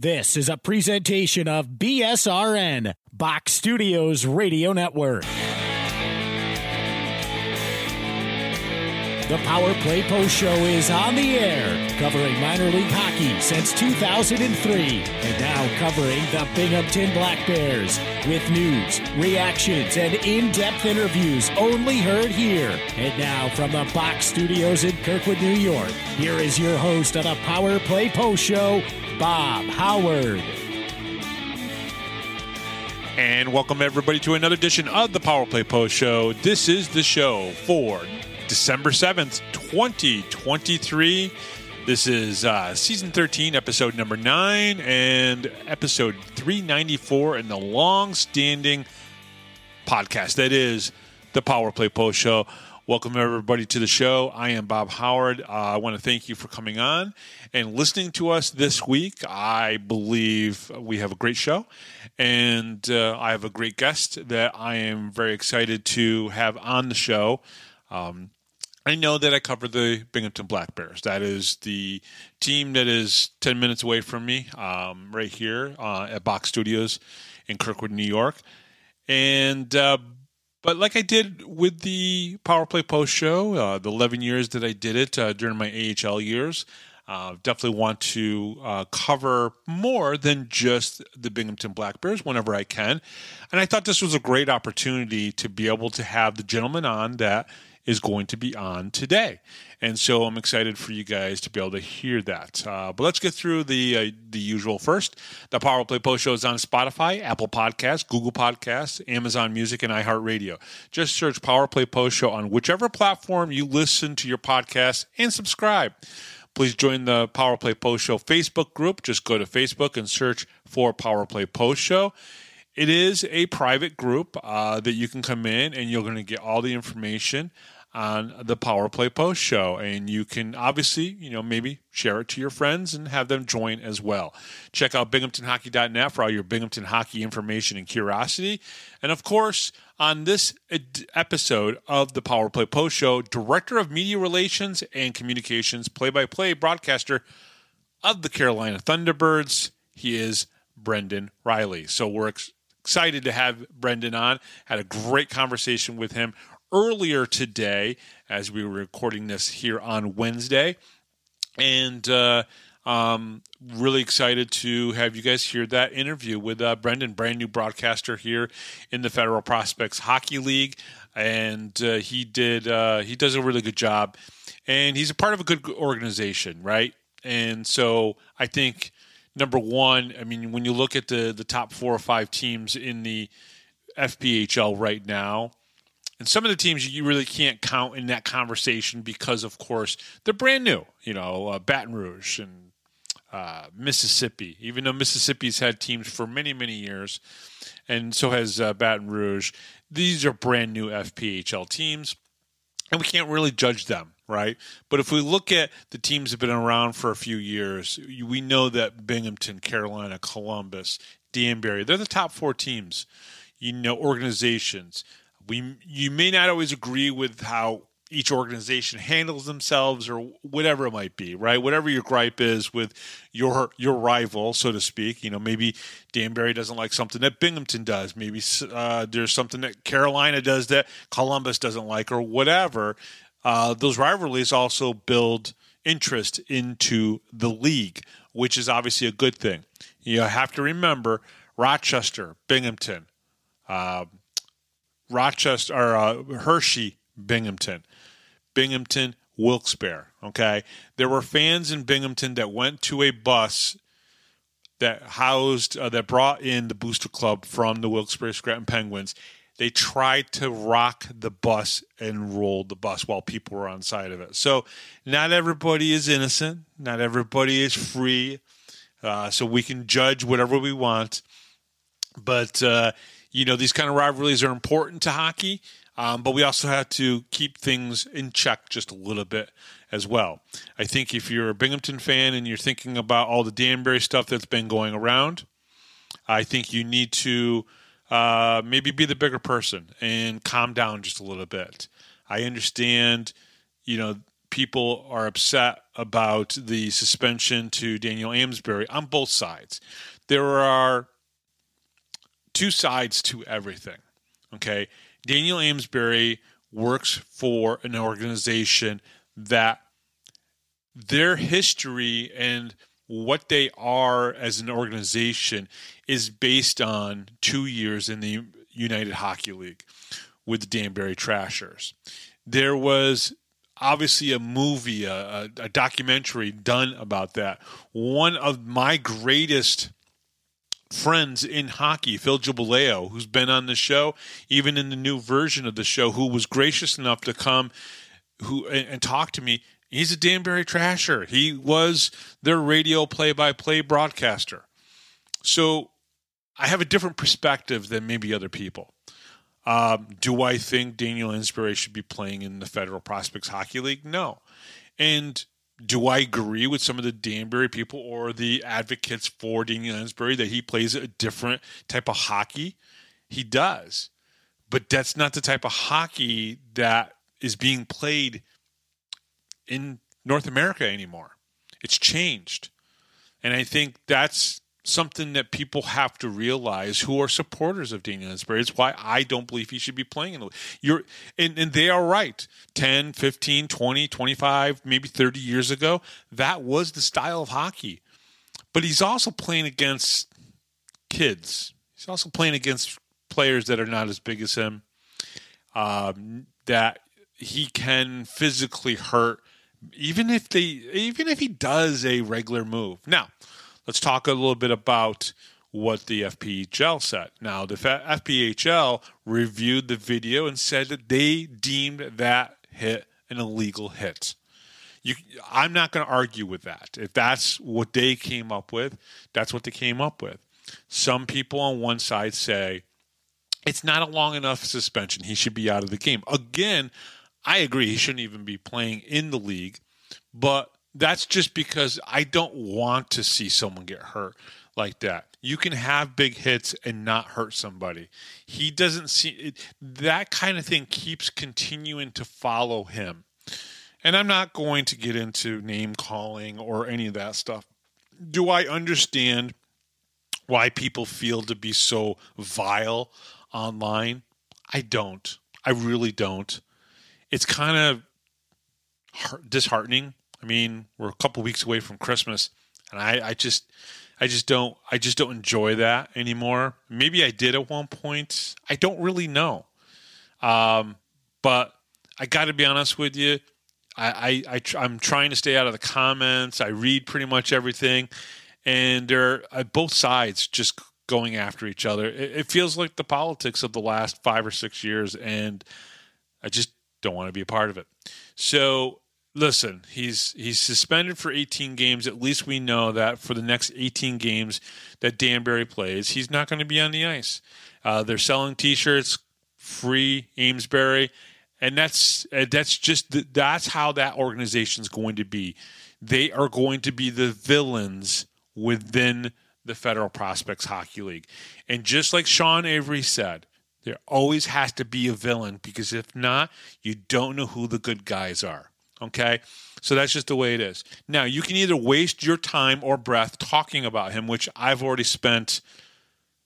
This is a presentation of BSRN, Box Studios Radio Network. The Power Play Post Show is on the air, covering minor league hockey since 2003, and now covering the Binghamton Black Bears with news, reactions, and in depth interviews only heard here. And now from the Box Studios in Kirkwood, New York, here is your host of the Power Play Post Show, Bob Howard. And welcome everybody to another edition of the Power Play Post Show. This is the show for December 7th, 2023. This is uh, season 13, episode number 9, and episode 394 in the long standing podcast that is the Power Play Post Show. Welcome everybody to the show. I am Bob Howard. Uh, I want to thank you for coming on and listening to us this week. I believe we have a great show, and uh, I have a great guest that I am very excited to have on the show. Um, I know that I cover the Binghamton Black Bears. That is the team that is 10 minutes away from me, um, right here uh, at Box Studios in Kirkwood, New York. And, uh, but like I did with the Power Play Post show, uh, the 11 years that I did it uh, during my AHL years, uh, definitely want to uh, cover more than just the Binghamton Black Bears whenever I can. And I thought this was a great opportunity to be able to have the gentleman on that is going to be on today. And so I'm excited for you guys to be able to hear that. Uh, but let's get through the uh, the usual first. The Power Play Post Show is on Spotify, Apple Podcasts, Google Podcasts, Amazon Music, and iHeartRadio. Just search Power Play Post Show on whichever platform you listen to your podcast and subscribe. Please join the Power Play Post Show Facebook group. Just go to Facebook and search for Power Play Post Show. It is a private group uh, that you can come in and you're going to get all the information on the Power Play Post show. And you can obviously, you know, maybe share it to your friends and have them join as well. Check out binghamtonhockey.net for all your Binghamton hockey information and curiosity. And of course, on this episode of the Power Play Post show, Director of Media Relations and Communications, play by play broadcaster of the Carolina Thunderbirds, he is Brendan Reilly. So we're ex- excited to have Brendan on. Had a great conversation with him earlier today as we were recording this here on Wednesday. And uh, um, really excited to have you guys hear that interview with uh, Brendan, brand new broadcaster here in the Federal Prospects Hockey League. And uh, he did uh, he does a really good job, and he's a part of a good organization, right? And so I think number one, I mean, when you look at the the top four or five teams in the FPHL right now, and some of the teams you really can't count in that conversation because, of course, they're brand new. You know, uh, Baton Rouge and uh, Mississippi, even though Mississippi's had teams for many, many years, and so has uh, Baton Rouge. These are brand new FPHL teams, and we can't really judge them, right? But if we look at the teams that have been around for a few years, we know that Binghamton, Carolina, Columbus, Danbury, they're the top four teams. You know, organizations we you may not always agree with how each organization handles themselves or whatever it might be, right? Whatever your gripe is with your your rival, so to speak. You know, maybe Danbury doesn't like something that Binghamton does. Maybe uh, there's something that Carolina does that Columbus doesn't like, or whatever. Uh, those rivalries also build interest into the league, which is obviously a good thing. You have to remember Rochester, Binghamton, uh, Rochester or uh, Hershey, Binghamton, Binghamton, Wilkes-Barre. Okay, there were fans in Binghamton that went to a bus that housed uh, that brought in the booster club from the Wilkes-Barre Scranton Penguins. They tried to rock the bus and roll the bus while people were on side of it. So not everybody is innocent. Not everybody is free. Uh, so we can judge whatever we want, but uh, you know, these kind of rivalries are important to hockey, um, but we also have to keep things in check just a little bit as well. I think if you're a Binghamton fan and you're thinking about all the Danbury stuff that's been going around, I think you need to uh, maybe be the bigger person and calm down just a little bit. I understand, you know, people are upset about the suspension to Daniel Amesbury on both sides. There are two sides to everything. Okay. Daniel Amesbury works for an organization that their history and what they are as an organization is based on two years in the United Hockey League with the Danbury Trashers. There was obviously a movie, a, a, documentary done about that. One of my greatest friends in hockey, Phil Giubileo, who's been on the show, even in the new version of the show, who was gracious enough to come who and, talk to me. He's a Danbury Trasher. He was their radio play-by-play broadcaster. So I have a different perspective than maybe other people. Um, do I think Daniel Amesbury should be playing in the Federal Prospects Hockey League? No. And do I agree with some of the Danbury people or the advocates for Daniel Amesbury that he plays a different type of hockey? He does. But that's not the type of hockey that is being played in North America anymore. It's changed. And I think that's something that people have to realize who are supporters of Daniel Amesbury. It's why I don't believe he should be playing in the you're and, and they are right. 10, 15, 20, 25, maybe 30 years ago, that was the style of hockey. But he's also playing against kids. He's also playing against players that are not as big as him. Um, that he can physically hurt even if they even if he does a regular move. Now, let's talk a little bit about what the FPHL said. Now, the FPHL reviewed the video and said that they deemed that hit an illegal hit. You, I'm not going to argue with that. If that's what they came up with, that's what they came up with. Some people on one side say it's not a long enough suspension. He should be out of the game. Again, I agree he shouldn't even be playing in the league, but that's just because I don't want to see someone get hurt like that. You can have big hits and not hurt somebody. He doesn't see it, that kind of thing keeps continuing to follow him. And I'm not going to get into name calling or any of that stuff. Do I understand why people feel to be so vile online? I don't. I really don't it's kind of disheartening. I mean, we're a couple weeks away from Christmas, and I, I just, I just don't, I just don't enjoy that anymore. Maybe I did at one point. I don't really know. Um, but I got to be honest with you. I, I, I am trying to stay out of the comments. I read pretty much everything, and they're uh, both sides just going after each other. It, it feels like the politics of the last five or six years, and I just don't want to be a part of it. So listen, he's he's suspended for 18 games. At least we know that for the next 18 games that Danbury plays, he's not going to be on the ice. Uh, they're selling T-shirts, free Amesbury, and that's uh, that's just that's how that organization is going to be. They are going to be the villains within the Federal Prospects Hockey League, and just like Sean Avery said, there always has to be a villain because if not, you don't know who the good guys are. Okay? So that's just the way it is. Now, you can either waste your time or breath talking about him, which I've already spent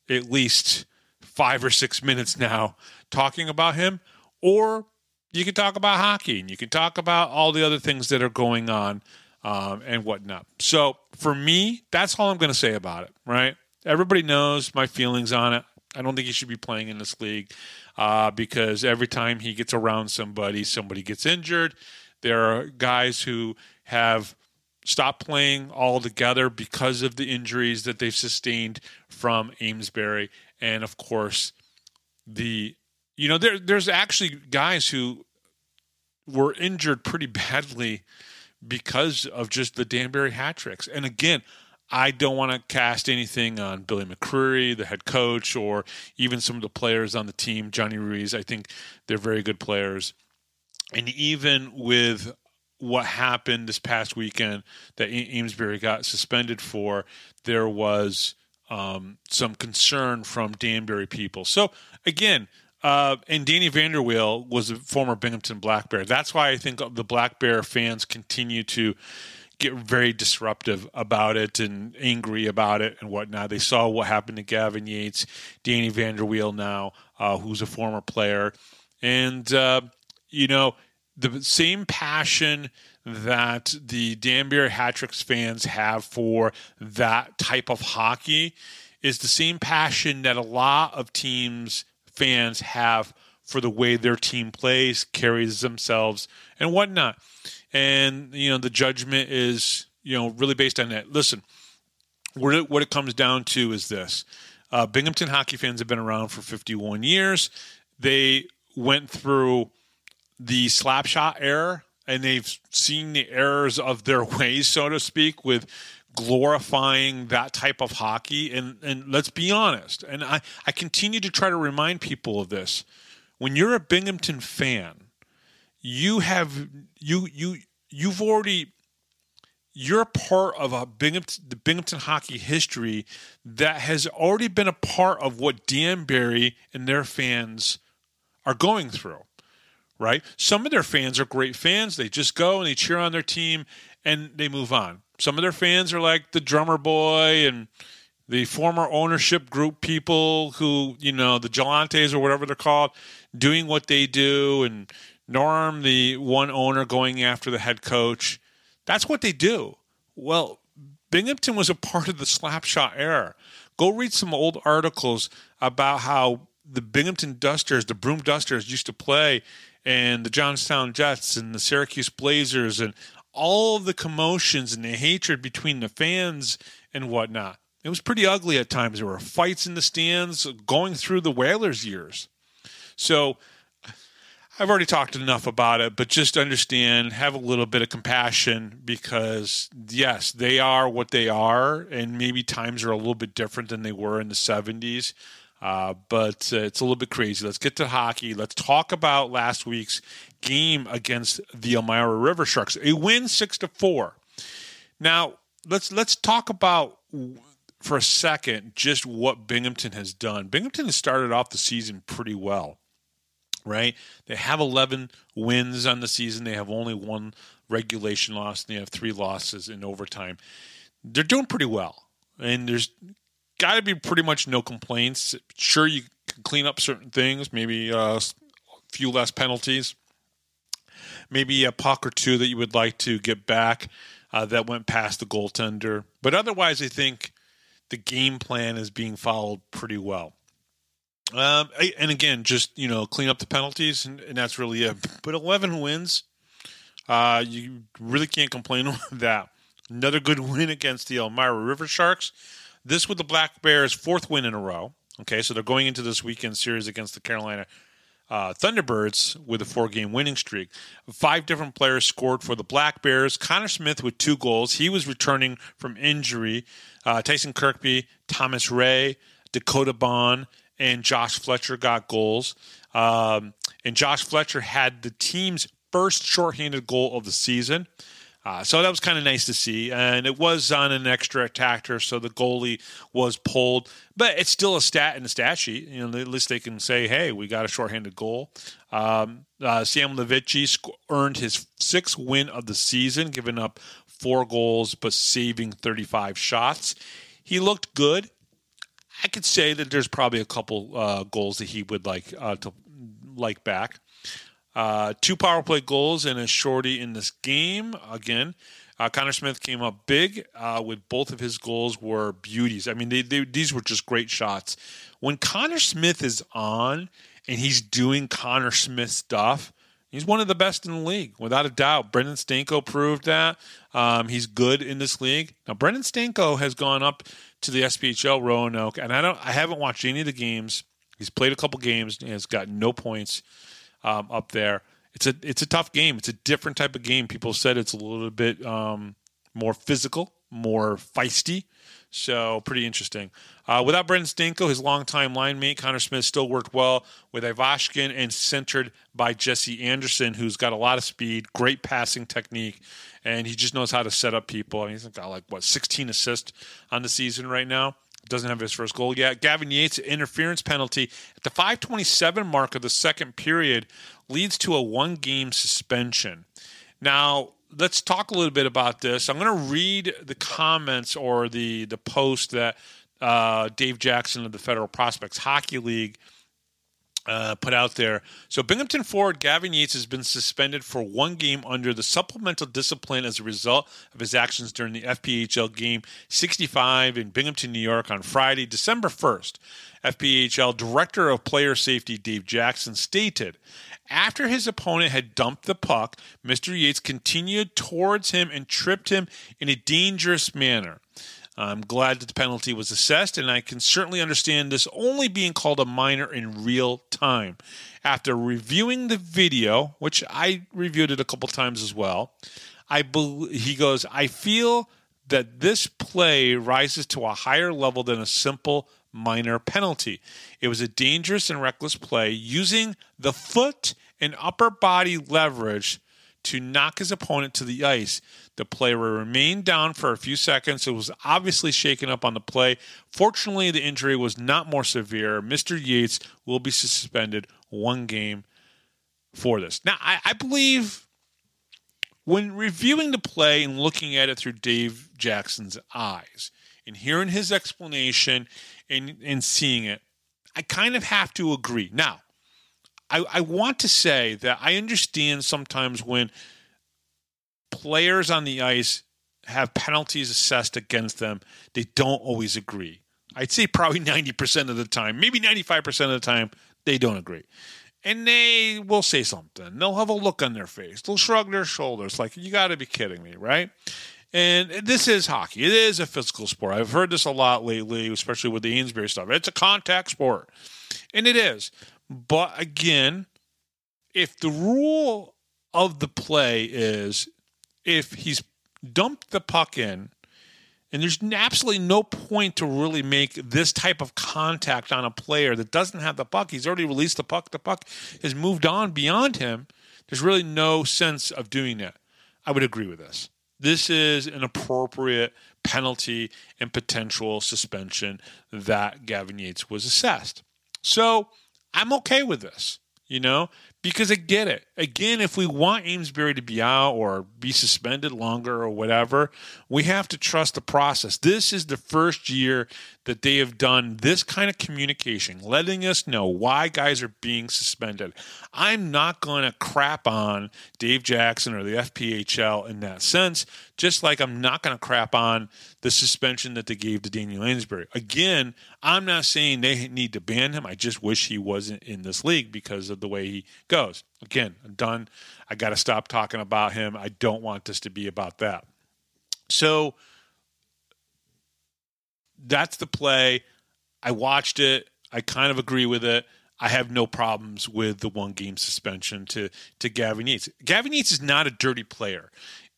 at least five or six minutes now talking about him, or you can talk about hockey and you can talk about all the other things that are going on um, and whatnot. So for me, that's all I'm going to say about it, right? Everybody knows my feelings on it. I don't think he should be playing in this league uh, because every time he gets around somebody, somebody gets injured. There are guys who have stopped playing altogether because of the injuries that they've sustained from Amesbury, and of course, the you know there there's actually guys who were injured pretty badly because of just the Danbury hat tricks. And again, I don't want to cast anything on Billy McCreary, the head coach, or even some of the players on the team, Johnny Ruiz. I think they're very good players. And even with what happened this past weekend that Amesbury got suspended for, there was um, some concern from Danbury people. So, again, uh, and Danny Vanderweel was a former Binghamton Black Bear. That's why I think the Black Bear fans continue to get very disruptive about it and angry about it and whatnot. They saw what happened to Gavin Yates, Danny Vanderweel now, uh, who's a former player. And, uh, you know, the same passion that the Danbury Hat-Tricks fans have for that type of hockey is the same passion that a lot of teams fans have for the way their team plays, carries themselves, and whatnot. And you know, the judgment is you know really based on that. Listen, what it, what it comes down to is this: uh, Binghamton hockey fans have been around for 51 years. They went through the slapshot era, and they've seen the errors of their ways, so to speak, with glorifying that type of hockey. And and let's be honest, and I, I continue to try to remind people of this. When you're a Binghamton fan, you have you you you've already you're part of a Binghamton, the Binghamton hockey history that has already been a part of what Danbury and their fans are going through. Right? Some of their fans are great fans. They just go and they cheer on their team and they move on. Some of their fans are like the drummer boy and the former ownership group people who, you know, the Galantes or whatever they're called, doing what they do, and Norm, the one owner, going after the head coach. That's what they do. Well, Binghamton was a part of the slapshot era. Go read some old articles about how the Binghamton Dusters, the Broome Dusters, used to play, and the Johnstown Jets and the Syracuse Blazers, and all of the commotions and the hatred between the fans and whatnot. It was pretty ugly at times. There were fights in the stands going through the Whalers years. So I've already talked enough about it, but just understand, have a little bit of compassion because, yes, they are what they are, and maybe times are a little bit different than they were in the 70s. Uh, but uh, it's a little bit crazy. Let's get to hockey. Let's talk about last week's game against the Elmira River Sharks. A win six to four. Now let's let's talk about for a second just what Binghamton has done. Binghamton has started off the season pretty well, right? They have 11 wins on the season. They have only one regulation loss, and they have three losses in overtime. They're doing pretty well, and there's got to be pretty much no complaints. Sure, you can clean up certain things, maybe uh, a few less penalties, maybe a puck or two that you would like to get back uh, that went past the goaltender. But otherwise, I think the game plan is being followed pretty well. Um, and again, just you know, clean up the penalties, and, and that's really it. But eleven wins, uh, you really can't complain with that. Another good win against the Elmira River Sharks. This with the Black Bears' fourth win in a row. Okay, so they're going into this weekend series against the Carolina uh, Thunderbirds with a four game winning streak. Five different players scored for the Black Bears. Connor Smith with two goals. He was returning from injury. Uh, Tyson Kirkby, Thomas Ray, Dakota Bond, and Josh Fletcher got goals. Um, and Josh Fletcher had the team's first shorthanded goal of the season. Uh, so that was kind of nice to see. And it was on an extra attacker, so the goalie was pulled. But it's still a stat in the stat sheet. You know, at least they can say, hey, we got a shorthanded goal. Um, uh, Sam Levici sc- earned his sixth win of the season, giving up four goals but saving 35 shots. He looked good. I could say that there's probably a couple uh, goals that he would like uh, to like back. Uh, two power play goals and a shorty in this game. Again, uh, Connor Smith came up big uh, with both of his goals were beauties. I mean, they, they, these were just great shots. When Connor Smith is on and he's doing Connor Smith stuff, he's one of the best in the league, without a doubt. Brendan Stanko proved that. Um, he's good in this league. Now, Brendan Stanko has gone up to the SPHL Roanoke, and I don't, I haven't watched any of the games. He's played a couple games and has got no points um, up there. It's a it's a tough game. It's a different type of game. People said it's a little bit um, more physical, more feisty. So pretty interesting. Uh, without Brendan Stanko, his longtime line mate Connor Smith still worked well with Ivashkin and centered by Jesse Anderson, who's got a lot of speed, great passing technique, and he just knows how to set up people. I mean, he's got like what 16 assists on the season right now. Doesn't have his first goal yet. Gavin Yates' interference penalty at the 527 mark of the second period leads to a one game suspension. Now, let's talk a little bit about this. I'm going to read the comments or the, the post that uh, Dave Jackson of the Federal Prospects Hockey League uh, put out there. So Binghamton forward Gavin Yates has been suspended for one game under the supplemental discipline as a result of his actions during the FPHL game 65 in Binghamton, New York on Friday, December 1st. FPHL Director of Player Safety Dave Jackson stated, after his opponent had dumped the puck, Mr. Yates continued towards him and tripped him in a dangerous manner. I'm glad that the penalty was assessed, and I can certainly understand this only being called a minor in real time. After reviewing the video, which I reviewed it a couple times as well, I be- he goes, I feel that this play rises to a higher level than a simple minor penalty. It was a dangerous and reckless play using the foot and upper body leverage to knock his opponent to the ice. The player remained down for a few seconds. It was obviously shaken up on the play. Fortunately, the injury was not more severe. Mr. Yates will be suspended one game for this. Now, I, I believe when reviewing the play and looking at it through Dave Jackson's eyes and hearing his explanation and, and seeing it, I kind of have to agree. Now, I, I want to say that I understand sometimes when players on the ice have penalties assessed against them, they don't always agree. I'd say probably 90% of the time, maybe 95% of the time, they don't agree. And they will say something. They'll have a look on their face. They'll shrug their shoulders like, you got to be kidding me, right? And this is hockey. It is a physical sport. I've heard this a lot lately, especially with the Amesbury stuff. It's a contact sport. And it is. But again, if the rule of the play is if he's dumped the puck in, and there's absolutely no point to really make this type of contact on a player that doesn't have the puck. He's already released the puck. The puck has moved on beyond him. There's really no sense of doing that. I would agree with this. This is an appropriate penalty and potential suspension that Gavin Yates was assessed. So I'm okay with this, you know, because I get it. Again, if we want Amesbury to be out or be suspended longer or whatever, we have to trust the process. This is the first year that they have done this kind of communication, letting us know why guys are being suspended. I'm not going to crap on Dave Jackson or the FPHL in that sense, just like I'm not going to crap on the suspension that they gave to Daniel Amesbury. Again, I'm not saying they need to ban him. I just wish he wasn't in this league because of the way he goes. Again, I'm done. I got to stop talking about him. I don't want this to be about that. So that's the play. I watched it. I kind of agree with it. I have no problems with the one game suspension to to Gavin Yates. Gavin Yates is not a dirty player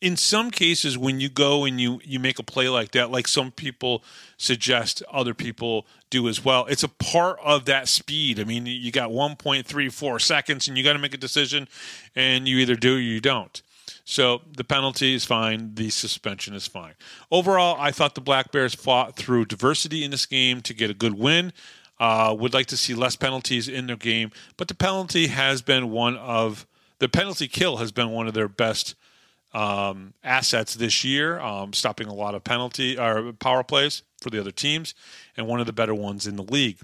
in some cases when you go and you you make a play like that like some people suggest other people do as well it's a part of that speed i mean you got 1.34 seconds and you got to make a decision and you either do or you don't so the penalty is fine. The suspension is fine. Overall i thought the black bears fought through diversity in this game to get a good win. Uh, would like to see less penalties in their game but the penalty has been one of the penalty kill has been one of their best um, assets this year, um, stopping a lot of penalty or power plays for the other teams, and one of the better ones in the league.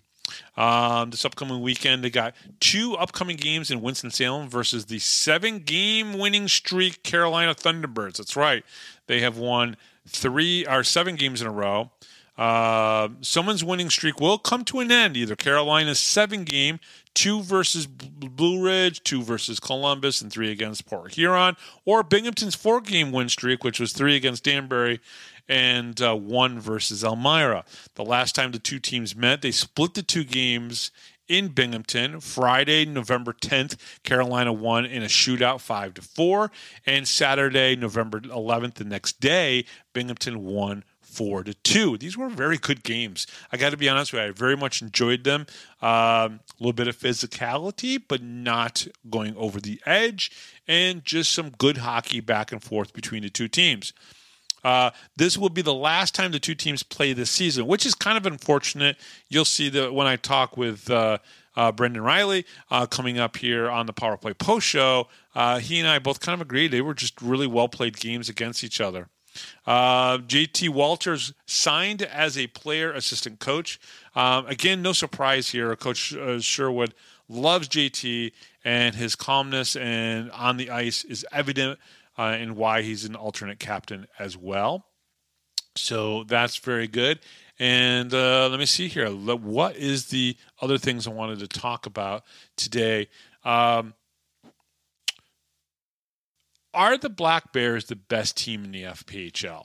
Um, this upcoming weekend, they got two upcoming games in Winston-Salem versus the seven-game winning streak Carolina Thunderbirds. That's right, they have won three or seven games in a row. Uh, someone's winning streak will come to an end. Either Carolina's seven game two versus Blue Ridge, two versus Columbus, and three against Port Huron, or Binghamton's four game win streak, which was three against Danbury and uh, one versus Elmira. The last time the two teams met, they split the two games in Binghamton. Friday, November 10th, Carolina won in a shootout 5 to 4, and Saturday, November 11th, the next day, Binghamton won four to two. These were very good games. I got to be honest with you, I very much enjoyed them. Um, a little bit of physicality, but not going over the edge, and just some good hockey back and forth between the two teams. Uh, this will be the last time the two teams play this season, which is kind of unfortunate. You'll see that when I talk with uh, uh, Brendan Reilly uh, coming up here on the Power Play post show. Uh, he and I both kind of agreed they were just really well played games against each other. Uh, JT Walters signed as a player assistant coach. Um, again, no surprise here. Coach Sherwood loves JT, and his calmness and on the ice is evident uh, in why he's an alternate captain as well. So that's very good. And uh, let me see here. What is the other things I wanted to talk about today? Um, are the Black Bears the best team in the FPHL?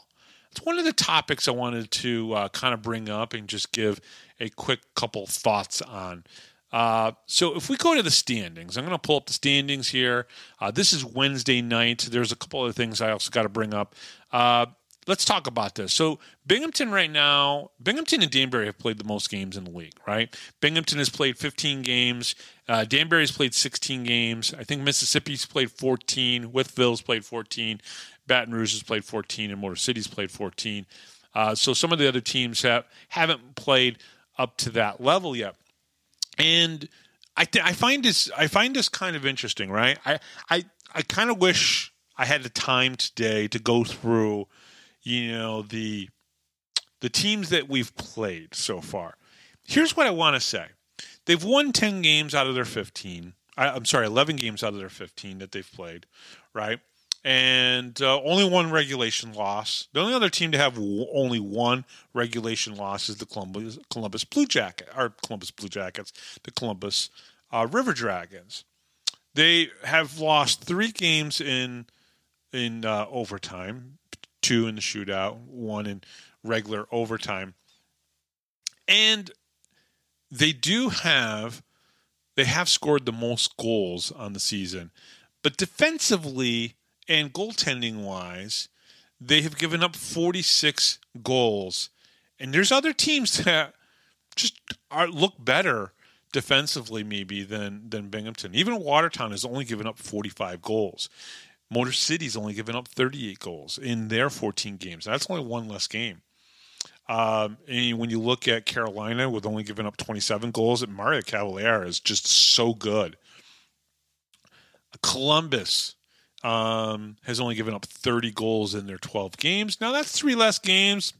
It's one of the topics I wanted to uh, kind of bring up and just give a quick couple thoughts on. Uh, so if we go to the standings, I'm going to pull up the standings here. Uh, this is Wednesday night. There's a couple other things I also got to bring up. Uh, let's talk about this. So Binghamton right now, Binghamton and Danbury have played the most games in the league, right? Binghamton has played 15 games. Uh, Danbury's played 16 games. I think Mississippi's played 14. Wytheville's played 14. Baton Rouge has played 14, and Motor City's played 14. Uh, so some of the other teams have haven't played up to that level yet, and I th- I find this I find this kind of interesting, right? I I I kind of wish I had the time today to go through you know the the teams that we've played so far. Here's what I want to say: they've won ten games out of their fifteen. I, I'm sorry, eleven games out of their fifteen that they've played, right? And uh, only one regulation loss. The only other team to have w- only one regulation loss is the Columbus, Columbus Blue Jacket or Columbus Blue Jackets, the Columbus uh, River Dragons. They have lost three games in in uh, overtime two in the shootout, one in regular overtime. And they do have they have scored the most goals on the season. But defensively and goaltending wise, they have given up 46 goals. And there's other teams that just are look better defensively maybe than than Binghamton. Even Watertown has only given up 45 goals. Motor City's only given up 38 goals in their 14 games. That's only one less game. Um, and when you look at Carolina with only giving up 27 goals, at Mario Cavalier is just so good. Columbus um, has only given up 30 goals in their 12 games. Now that's three less games.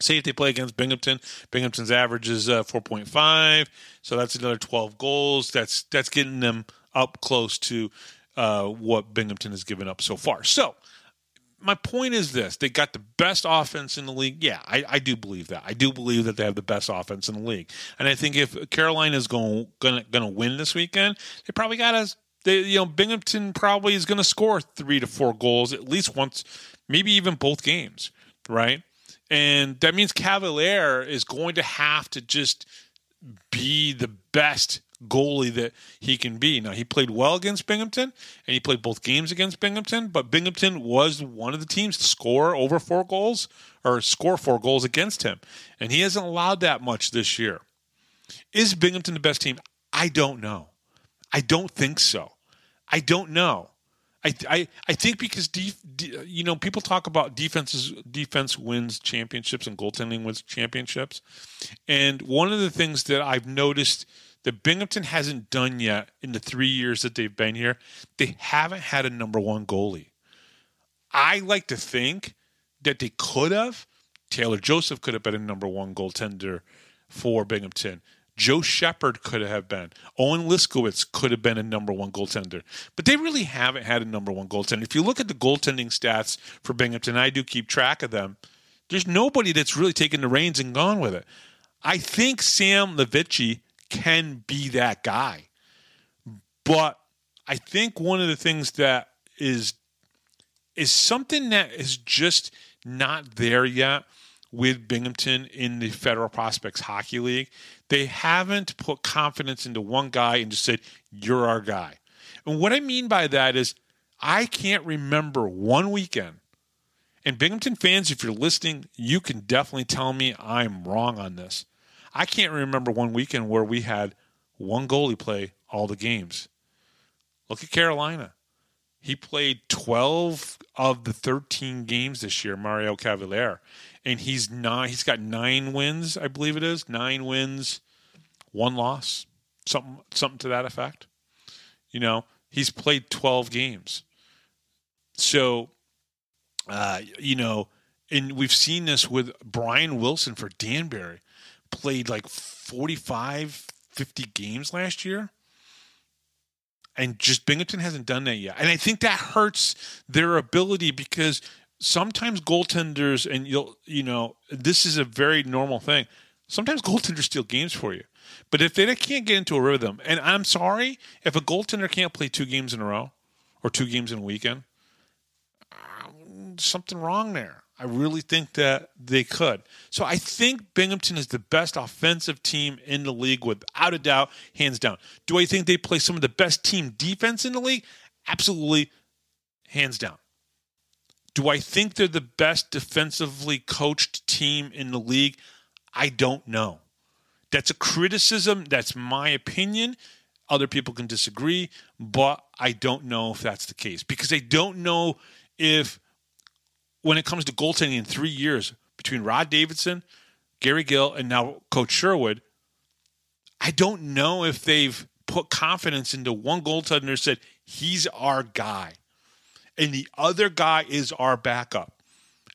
Say if they play against Binghamton, Binghamton's average is uh, 4.5, so that's another 12 goals. That's that's getting them up close to uh, what Binghamton has given up so far. So, my point is this they got the best offense in the league. Yeah, I, I, do believe that. I do believe that they have the best offense in the league. And I think if Carolina is going gonna gonna win this weekend, they probably got to they you know Binghamton probably is going to score 3 to 4 goals at least once, maybe even both games, right? And that means Cavalier is going to have to just be the best goalie that he can be. Now, he played well against Binghamton, and he played both games against Binghamton, but Binghamton was one of the teams to score over four goals or score four goals against him, and he hasn't allowed that much this year. Is Binghamton the best team? I don't know. I don't think so. I don't know. I, I, I think because def, de, you know people talk about defenses defense wins championships and goaltending wins championships, and one of the things that I've noticed that Binghamton hasn't done yet in the three years that they've been here. They haven't had a number one goalie. I like to think that they could have. Taylor Joseph could have been a number one goaltender for Binghamton. Joe Shepard could have been. Owen Liskowitz could have been a number one goaltender. But they really haven't had a number one goaltender. If you look at the goaltending stats for Binghamton, I do keep track of them. There's nobody that's really taken the reins and gone with it. I think Sam Levici can be that guy. But I think one of the things that is is something that is just not there yet with Binghamton in the Federal Prospects Hockey League. They haven't put confidence into one guy and just said, You're our guy. And what I mean by that is, I can't remember one weekend. And Binghamton fans, if you're listening, you can definitely tell me I'm wrong on this. I can't remember one weekend where we had one goalie play all the games. Look at Carolina. He played 12 of the 13 games this year, Mario Cavalier. And he's not he's got 9 wins, I believe it is. 9 wins, 1 loss. Something something to that effect. You know, he's played 12 games. So uh, you know, and we've seen this with Brian Wilson for Danbury. Played like 45, 50 games last year and just Binghamton hasn't done that yet. And I think that hurts their ability because sometimes goaltenders and you'll you know this is a very normal thing. Sometimes goaltenders steal games for you. But if they can't get into a rhythm, and I'm sorry if a goaltender can't play two games in a row or two games in a weekend, um, something wrong there. I really think that they could. So I think Binghamton is the best offensive team in the league without a doubt, hands down. Do I think they play some of the best team defense in the league? Absolutely, hands down. Do I think they're the best defensively coached team in the league? I don't know. That's a criticism. That's my opinion. Other people can disagree, but I don't know if that's the case because I don't know if when it comes to goaltending in three years between Rod Davidson, Gary Gill, and now Coach Sherwood, I don't know if they've put confidence into one goaltender and said, he's our guy. And the other guy is our backup.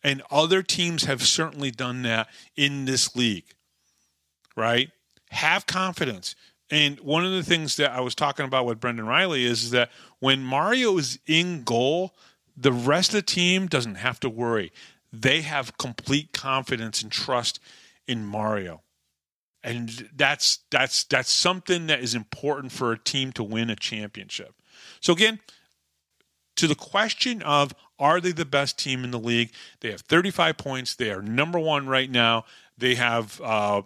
And other teams have certainly done that in this league, right? Have confidence. And one of the things that I was talking about with Brendan Reilly is that when Mario is in goal, the rest of the team doesn't have to worry. They have complete confidence and trust in Mario. And that's that's that's something that is important for a team to win a championship. So again, to the question of are they the best team in the league? They have 35 points. They are number one right now. They have uh,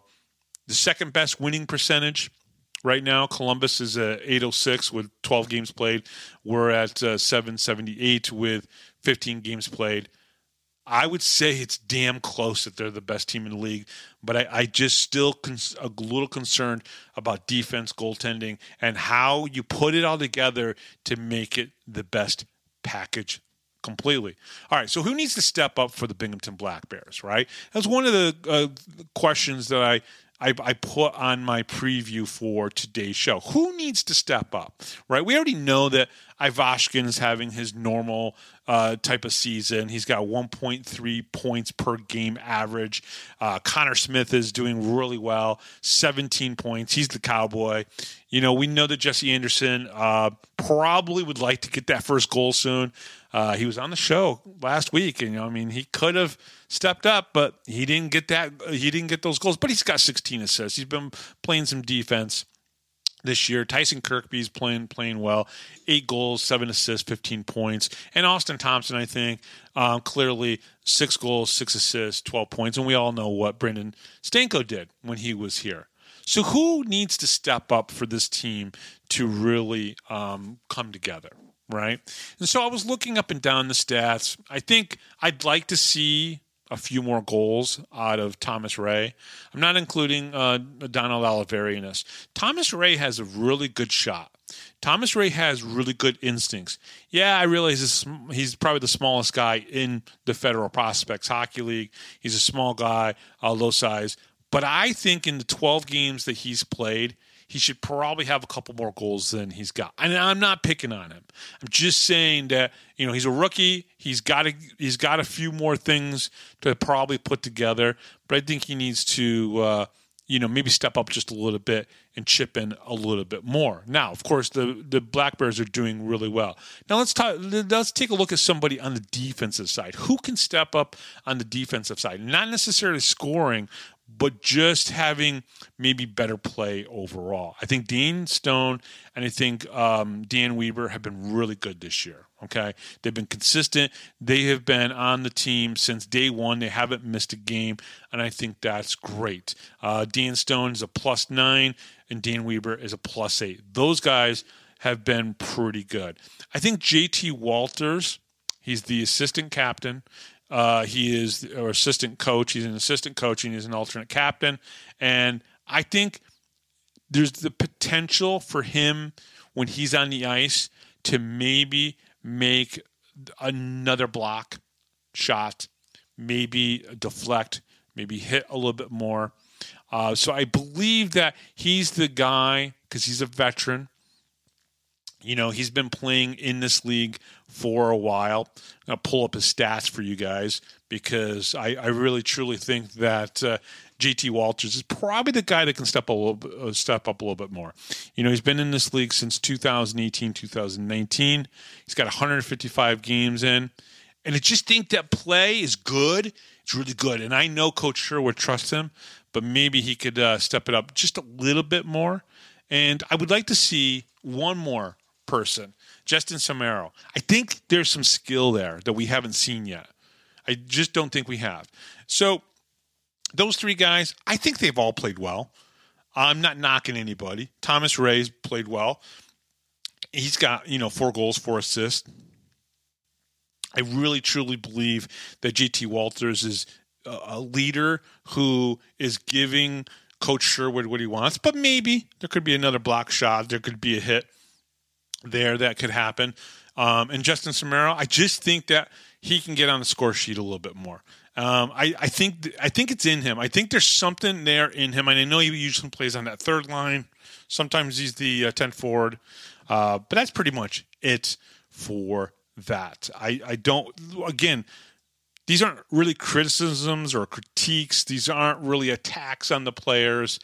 the second best winning percentage right now. Columbus is at 806 with 12 games played. We're at uh, 778 with 15 games played. I would say it's damn close that they're the best team in the league, but I, I just still cons- a little concerned about defense, goaltending, and how you put it all together to make it the best package completely. All right, so who needs to step up for the Binghamton Black Bears, right? That's one of the uh, questions that I I, I, put on my preview for today's show. Who needs to step up, right? We already know that Ivashkin is having his normal uh, type of season. He's got 1.3 points per game average. Uh, Connor Smith is doing really well, 17 points. He's the cowboy. You know, we know that Jesse Anderson uh, probably would like to get that first goal soon. Uh, he was on the show last week, and you know, I mean, he could have stepped up, but he didn't get that. He didn't get those goals. But he's got 16 assists. He's been playing some defense this year. Tyson Kirkby's playing playing well. Eight goals, seven assists, 15 points. And Austin Thompson, I think, um, clearly six goals, six assists, 12 points. And we all know what Brendan Stanko did when he was here. So who needs to step up for this team to really um, come together? right? And so I was looking up and down the stats. I think I'd like to see a few more goals out of Thomas Ray. I'm not including uh, Donald Oliveri in this. Thomas Ray has a really good shot. Thomas Ray has really good instincts. Yeah, I realize he's probably the smallest guy in the Federal Prospects Hockey League. He's a small guy, uh, low size. But I think in the 12 games that he's played, he should probably have a couple more goals than he's got. And I'm not picking on him. I'm just saying that you know he's a rookie. He's got a he's got a few more things to probably put together. But I think he needs to uh, you know maybe step up just a little bit and chip in a little bit more. Now, of course, the the Black Bears are doing really well. Now let's talk. Let's take a look at somebody on the defensive side. Who can step up on the defensive side? Not necessarily scoring, but just having maybe better play overall. I think Dean Stone and I think um, Dan Weber have been really good this year. Okay, they've been consistent. They have been on the team since day one. They haven't missed a game, and I think that's great. Uh, Dan Stone is a plus nine, and Dan Weber is a plus eight. Those guys have been pretty good. I think JT Walters. He's the assistant captain. Uh, he is our assistant coach. He's an assistant coach and he's an alternate captain. And I think there's the potential for him when he's on the ice to maybe make another block shot, maybe deflect, maybe hit a little bit more. Uh, so I believe that he's the guy because he's a veteran. You know, he's been playing in this league for a while. Going to pull up his stats for you guys because I, I really truly think that uh, JT Walters is probably the guy that can step a little uh, step up a little bit more. You know, he's been in this league since 2018, 2019. He's got 155 games in, and I just think that play is good. It's really good, and I know Coach Sherwood trusts him, but maybe he could uh, step it up just a little bit more. And I would like to see one more person, Justin Samaro. I think there's some skill there that we haven't seen yet. I just don't think we have. So those three guys, I think they've all played well. I'm not knocking anybody. Thomas Ray's played well. He's got, you know, four goals, four assists. I really truly believe that JT Walters is a leader who is giving Coach Sherwood what he wants, but maybe there could be another block shot. There could be a hit there that could happen. Um, and Justin Samaro, I just think that he can get on the score sheet a little bit more. Um, I, I think I think it's in him. I think there's something there in him, and I know he usually plays on that third line. Sometimes he's the uh, 10th forward, uh, but that's pretty much it for that. I, I don't. Again, these aren't really criticisms or critiques. These aren't really attacks on the players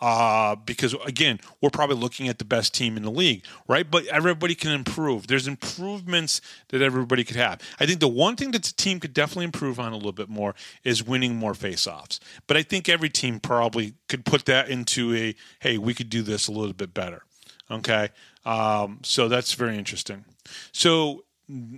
uh, because again, we're probably looking at the best team in the league, right? But everybody can improve. There's improvements that everybody could have. I think the one thing that the team could definitely improve on a little bit more is winning more faceoffs. But I think every team probably could put that into a hey, we could do this a little bit better. Okay, um, so that's very interesting. So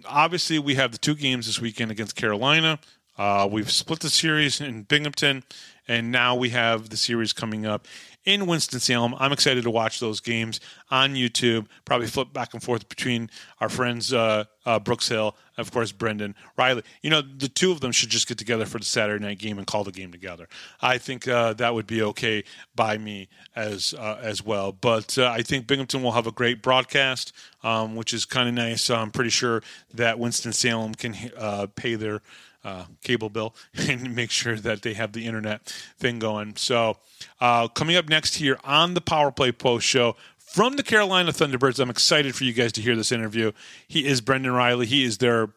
obviously, we have the two games this weekend against Carolina. Uh, we've split the series in Binghamton, and now we have the series coming up in Winston-Salem. I'm excited to watch those games on YouTube. Probably flip back and forth between our friends uh, uh, Brooks Hill, of course, Brendan Reilly. You know, the two of them should just get together for the Saturday night game and call the game together. I think uh, that would be okay by me as uh, as well. But uh, I think Binghamton will have a great broadcast, um, which is kind of nice. I'm pretty sure that Winston Salem can uh, pay their uh, cable bill and make sure that they have the internet thing going. So, uh, coming up next here on the Power Play Post Show from the Carolina Thunderbirds, I'm excited for you guys to hear this interview. He is Brendan Reilly. He is their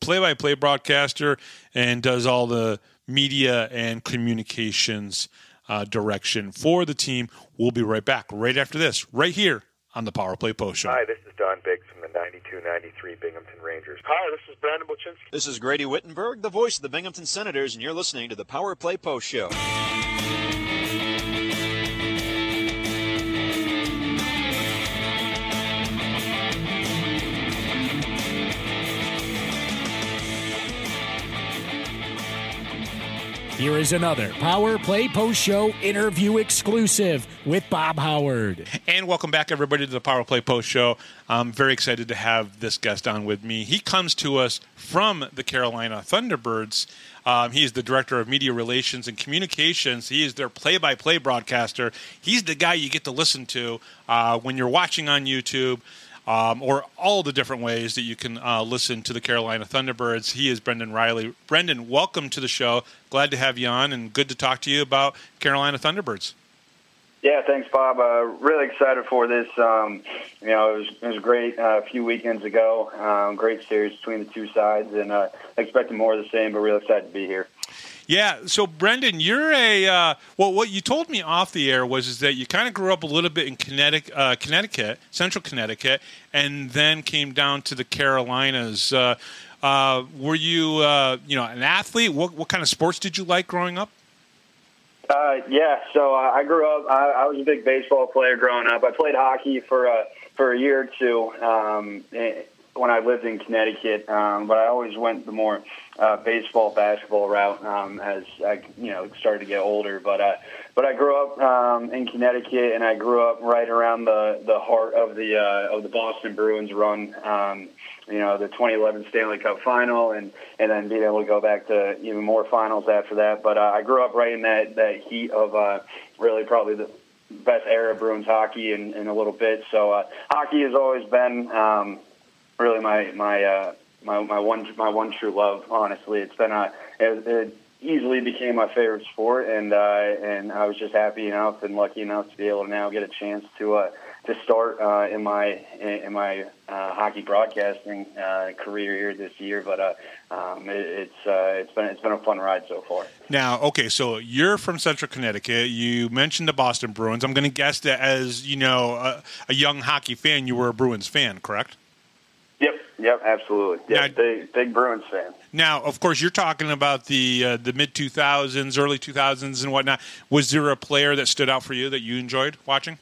play-by-play broadcaster and does all the media and communications uh, direction for the team. We'll be right back right after this, right here on the Power Play Post Show. Hi, this is Don Biggs from the 92-93 Binghamton Rangers. Hi, this is Brandon Buchinski. This is Grady Wittenberg, the voice of the Binghamton Senators, and you're listening to the Power Play Post Show. Here is another Power Play Post Show interview exclusive with Bob Howard. And welcome back, everybody, to the Power Play Post Show. I'm very excited to have this guest on with me. He comes to us from the Carolina Thunderbirds. Um, he is the director of media relations and communications. He is their play-by-play broadcaster. He's the guy you get to listen to uh, when you're watching on YouTube um, or all the different ways that you can uh, listen to the Carolina Thunderbirds. He is Brendan Reilly. Brendan, welcome to the show. Glad to have you on, and good to talk to you about Carolina Thunderbirds. Yeah, thanks, Bob. Uh, really excited for this. Um, you know, it was, it was great uh, a few weekends ago. Um, great series between the two sides, and uh, expecting more of the same. But real excited to be here. Yeah. So, Brendan, you're a uh, well. What you told me off the air was is that you kind of grew up a little bit in Connecticut, uh, Connecticut, Central Connecticut, and then came down to the Carolinas. Uh, uh were you, uh, you know, an athlete? What what kind of sports did you like growing up? Uh, yeah. So I grew up. I, I, was a big baseball player growing up. I played hockey for for a year or two. Um, when I lived in Connecticut, um, but I always went the more uh, baseball, basketball route um, as I, you know, started to get older. But uh, but I grew up um, in Connecticut, and I grew up right around the the heart of the uh, of the Boston Bruins run. Um, you know, the 2011 Stanley Cup final, and and then being able to go back to even more finals after that. But uh, I grew up right in that that heat of uh, really probably the best era of Bruins hockey in, in a little bit. So uh, hockey has always been. Um, really my my uh, my my one my one true love. Honestly, it's been a it, it easily became my favorite sport, and uh, and I was just happy enough and lucky enough to be able to now get a chance to uh, to start uh, in my in my uh, hockey broadcasting uh, career here this year. But uh, um, it, it's uh, it's been it's been a fun ride so far. Now, okay, so you're from Central Connecticut. You mentioned the Boston Bruins. I'm going to guess that as you know a, a young hockey fan, you were a Bruins fan, correct? Yep, yep, absolutely. Yeah, big big Bruins fan. Now, of course, you're talking about the uh, the mid 2000s, early 2000s, and whatnot. Was there a player that stood out for you that you enjoyed watching?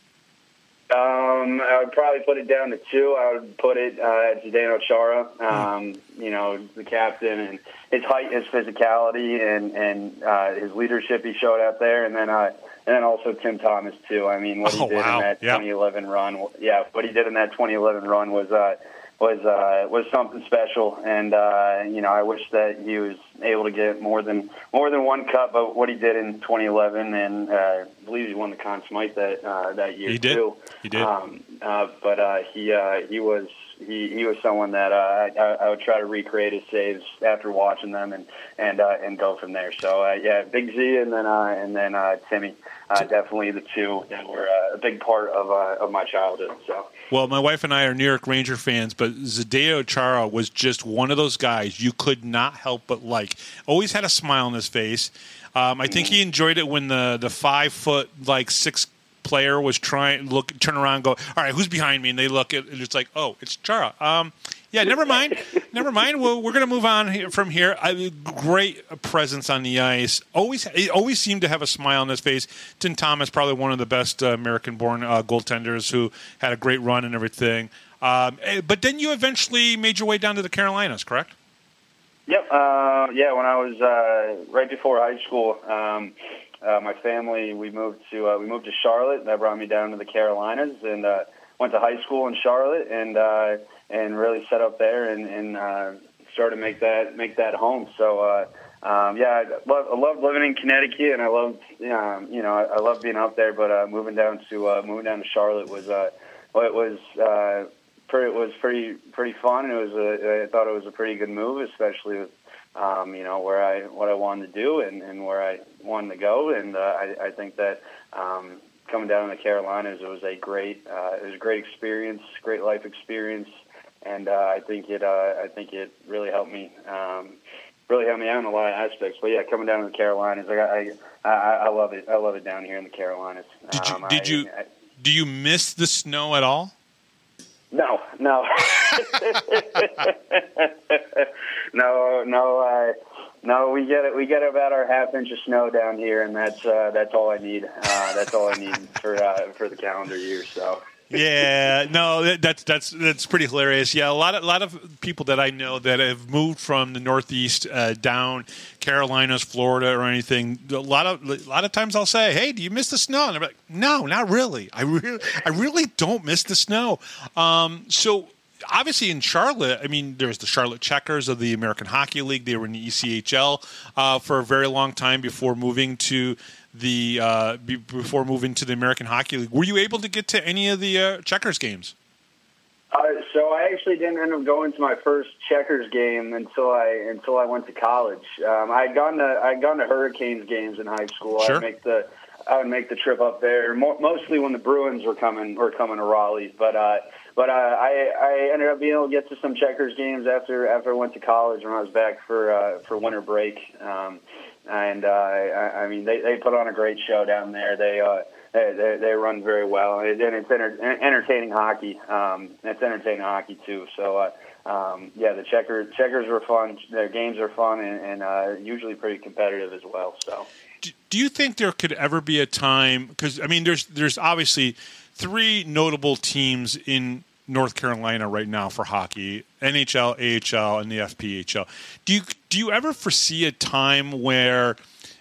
Um, I would probably put it down to two. I would put it uh, at Zdeno Chara. Um, you know, the captain and his height, his physicality, and and uh, his leadership he showed out there, and then uh, and then also Tim Thomas too. I mean, what he Oh, did wow. in that Yeah. 2011 run, yeah, what he did in that 2011 run was uh, was uh, was something special, and uh, you know, I wish that he was able to get more than more than one cup. But what he did in 2011, and uh, I believe he won the Conn Smythe that uh, that year He did. too. He did. Um, uh, but uh, he uh, he was he, he was someone that uh, I, I would try to recreate his saves after watching them and and uh, and go from there. So uh, yeah, Big Z and then uh, and then uh, Timmy, uh, definitely the two that were uh, a big part of uh, of my childhood. So. Well, my wife and I are New York Ranger fans, but Zdeno Chara was just one of those guys you could not help but like. Always had a smile on his face. Um, I think he enjoyed it when the the five foot like six player was trying look turn around and go all right who's behind me? And they look at and it's like oh it's Chara. Um yeah never mind. Never mind. Well we're gonna move on here, from here. I, great presence on the ice. Always he always seemed to have a smile on his face. Tim Thomas probably one of the best uh, American born uh, goaltenders who had a great run and everything. Um, eh, but then you eventually made your way down to the Carolinas correct? Yep. Uh, yeah, when I was uh, right before high school, um, uh, my family we moved to uh, we moved to Charlotte. That brought me down to the Carolinas and uh, went to high school in Charlotte and uh, and really set up there and, and uh, started to make that make that home. So. Uh, um, yeah, I love, I love living in Connecticut, and I love, um, you know, I, I love being up there. But uh, moving down to uh, moving down to Charlotte was, uh, well, it was uh, pretty, it was pretty pretty fun. It was a, I thought it was a pretty good move, especially with, um, you know, where I what I wanted to do and, and where I wanted to go. And uh, I, I think that um, coming down to the Carolinas, it was a great, uh, it was a great experience, great life experience, and uh, I think it, uh, I think it really helped me. Um, really helped me out in a lot of aspects. But yeah, coming down to the Carolinas, I, I, I, I love it. I love it down here in the Carolinas. Did you- Um, did I- you- I, do you miss the snow at all no, no, no, no. I, no, we get it. We get about our half inch of snow down here, and that's uh, that's all I need. Uh, that's all I need for uh, for the calendar year. So. yeah, no, that's that's that's pretty hilarious. Yeah, a lot of a lot of people that I know that have moved from the Northeast uh, down Carolinas, Florida, or anything. A lot of a lot of times I'll say, "Hey, do you miss the snow?" And they're like, "No, not really. I really I really don't miss the snow." Um, so. Obviously, in Charlotte, I mean, there's the Charlotte Checkers of the American Hockey League. They were in the ECHL uh, for a very long time before moving to the uh, be, before moving to the American Hockey League. Were you able to get to any of the uh, Checkers games? Uh, so I actually didn't end up going to my first checkers game until I until I went to college. Um, I had gone to I had gone to Hurricanes games in high school. Sure. I'd make the I would make the trip up there mo- mostly when the Bruins were coming were coming to Raleigh. But uh, but uh, I I ended up being able to get to some checkers games after after I went to college when I was back for uh, for winter break. Um, and uh, I, I mean they they put on a great show down there. They uh, they, they, run very well, and it's enter, entertaining hockey. Um, it's entertaining hockey too. So, uh, um, yeah, the checkers checkers were fun. Their games are fun and, and uh, usually pretty competitive as well. So, do you think there could ever be a time? Because I mean, there's there's obviously three notable teams in North Carolina right now for hockey: NHL, AHL, and the FPHL. Do you do you ever foresee a time where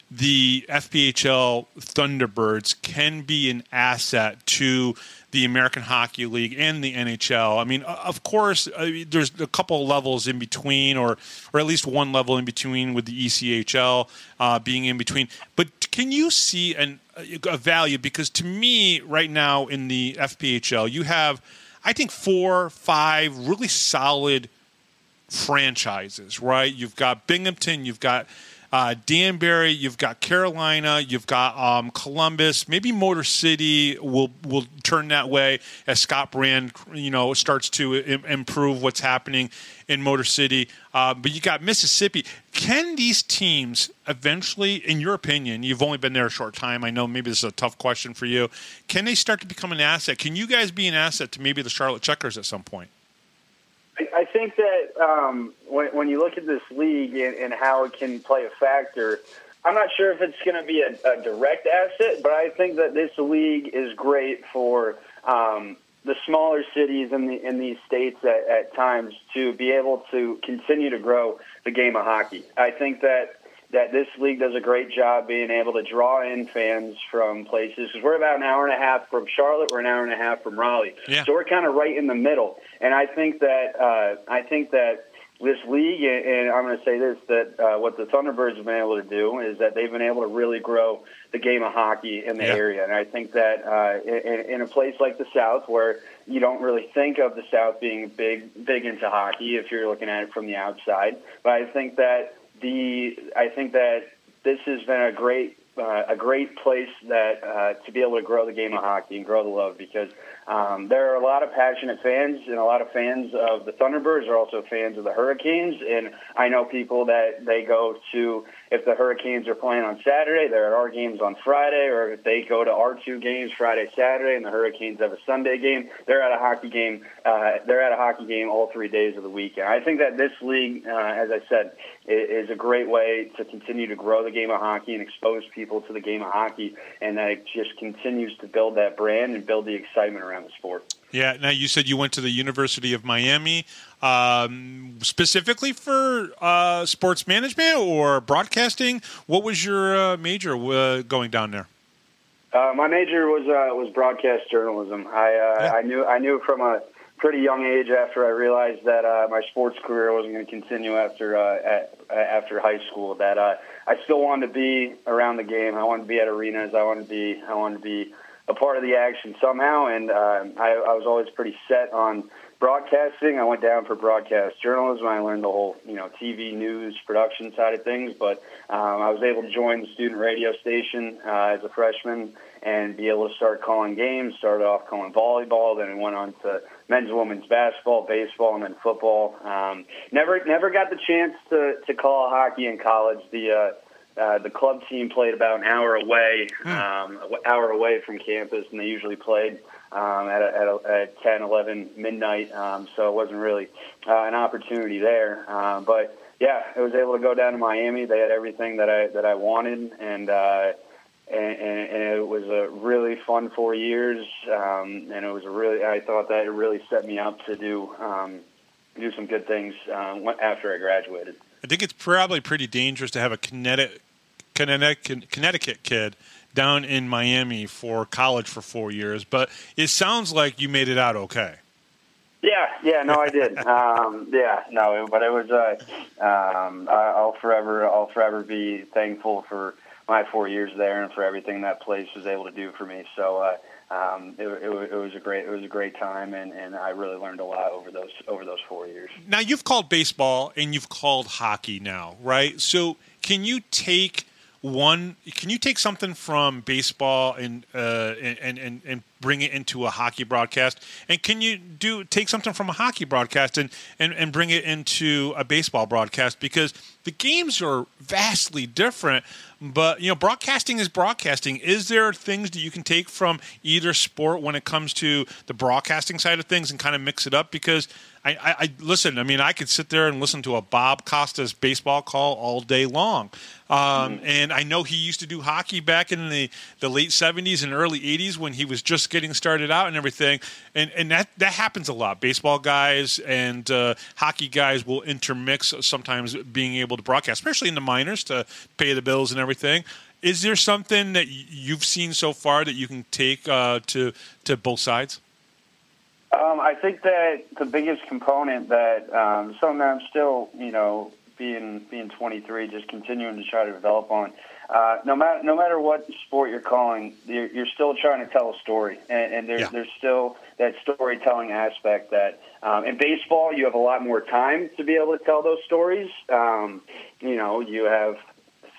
the FPHL Thunderbirds can be an asset to the American Hockey League and the NHL. I mean, of course, I mean, there's a couple levels in between, or or at least one level in between with the ECHL uh, being in between. But can you see an, a value? Because to me, right now in the FPHL, you have I think four, five really solid franchises, right? You've got Binghamton, you've got uh, Danbury, you've got Carolina, you've got um, Columbus. Maybe Motor City will will turn that way as Scott Brand, you know, starts to Im- improve what's happening in Motor City. Uh, but you got Mississippi. Can these teams eventually, in your opinion, you've only been there a short time. I know maybe this is a tough question for you. Can they start to become an asset? Can you guys be an asset to maybe the Charlotte Checkers at some point? I think that um, when, when you look at this league and, and how it can play a factor, I'm not sure if it's going to be a, a direct asset, but I think that this league is great for um, the smaller cities in the in these states at, at times to be able to continue to grow the game of hockey. I think that that this league does a great job being able to draw in fans from places because we're about an hour and a half from Charlotte, we're an hour and a half from Raleigh, Yeah. so we're kind of right in the middle. And I think that uh, I think that this league, and I'm going to say this, that uh, what the Thunderbirds have been able to do is that they've been able to really grow the game of hockey in the Yeah. area. And I think that uh, in, in a place like the South, where you don't really think of the South being big, big into hockey if you're looking at it from the outside, but I think that the I think that this has been a great uh, a great place that uh, to be able to grow the game of hockey and grow the love because um, there are a lot of passionate fans and a lot of fans of the Thunderbirds. Are also fans of the Hurricanes. And I know people that they go to if the Hurricanes are playing on Saturday they're at our games on Friday. Or if they go to our two games Friday Saturday and the Hurricanes have a Sunday game they're at a hockey game uh, they're at a hockey game all three days of the weekend. I think that this league uh, as I said is a great way to continue to grow the game of hockey and expose people to the game of hockey, and that it just continues to build that brand and build the excitement around the sport. Yeah. Now you said you went to the University of Miami um, specifically for uh, sports management or broadcasting. What was your uh, major uh, going down there? Uh, my major was uh, was broadcast journalism. I uh, Yeah. I knew I knew from a pretty young age after I realized that uh, my sports career wasn't going to continue after uh, at, after high school. That uh, I still wanted to be around the game. I wanted to be at arenas. I wanted to be I wanted to be a part of the action somehow. And uh, I, I was always pretty set on broadcasting. I went down for broadcast journalism. I learned the whole you know TV news production side of things. But um, I was able to join the student radio station uh, as a freshman and be able to start calling games. Started off calling volleyball, then went on to men's and women's basketball, baseball, and then football. Um, never never got the chance to to call hockey in college. The uh, uh, the club team played about an hour away, um, an hour away from campus, and they usually played um, at, a, at, a, at 10, 11 midnight. Um, so it wasn't really uh, an opportunity there. Uh, but yeah, I was able to go down to Miami. They had everything that I that I wanted, and uh, and, and, and it was a really fun four years. Um, and it was a really I thought that it really set me up to do um, do some good things um, after I graduated. I think it's probably pretty dangerous to have a Connecticut, Connecticut, Connecticut kid down in Miami for college for four years, but it sounds like you made it out okay. Yeah, yeah, no, I did. um, yeah, no, but it was. Uh, um, I- I'll forever, I'll forever be thankful for my four years there and for everything that place was able to do for me. So uh, um, it, it, it was a great, it was a great time, and, and I really learned a lot over those over those four years. Now you've called baseball and you've called hockey now, right? So can you take one? Can you take something from baseball and uh, and, and and bring it into a hockey broadcast? And can you do take something from a hockey broadcast and and, and bring it into a baseball broadcast? Because the games are vastly different. But you know, broadcasting is broadcasting. Is there things that you can take from either sport when it comes to the broadcasting side of things and kind of mix it up? Because I, I, I listen. I mean, I could sit there and listen to a Bob Costas baseball call all day long, um, and I know he used to do hockey back in the, the late '70s and early '80s when he was just getting started out and everything. And and that that happens a lot. Baseball guys and uh, hockey guys will intermix sometimes, being able to broadcast, especially in the minors to pay the bills and everything. Is there something that you've seen so far that you can take uh, to to both sides? Um, I think that the biggest component that um, something that I'm still, you know, being being 23, just continuing to try to develop on. uh, no matter no matter what sport you're calling, you're, you're still trying to tell a story, and, and there's Yeah. there's still that storytelling aspect that um, in baseball you have a lot more time to be able to tell those stories. Um, you know, you have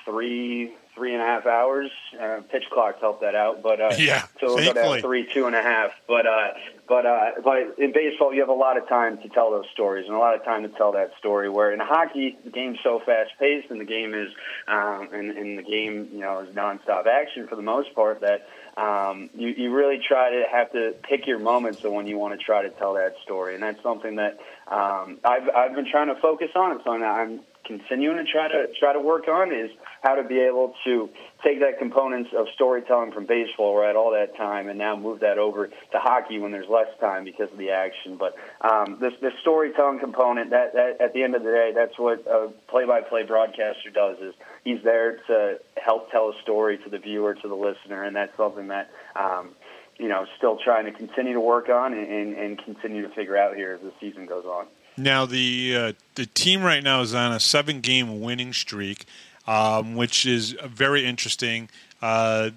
three three and a half hours. Uh, pitch clocks help that out, but uh, Yeah, so we'll go thankfully. three two and a half. But uh, but uh, but in baseball, you have a lot of time to tell those stories and a lot of time to tell that story. Where in hockey, the game's so fast paced and the game is um, and, and the game you know is nonstop action for the most part that. Um, you, you really try to have to pick your moments of when you want to try to tell that story, and that's something that um, I've I've been trying to focus on. It's something that I'm continuing to try to try to work on is how to be able to take that components of storytelling from baseball where I had all that time and now move that over to hockey when there's less time because of the action. But um, this this storytelling component that, that at the end of the day that's what a play-by-play broadcaster does is he's there to help tell a story to the viewer to the listener and that's something that um, you know still trying to continue to work on and, and, and continue to figure out here as the season goes on. Now the uh, the team right now is on a seven game winning streak, um, which is very interesting. Uh,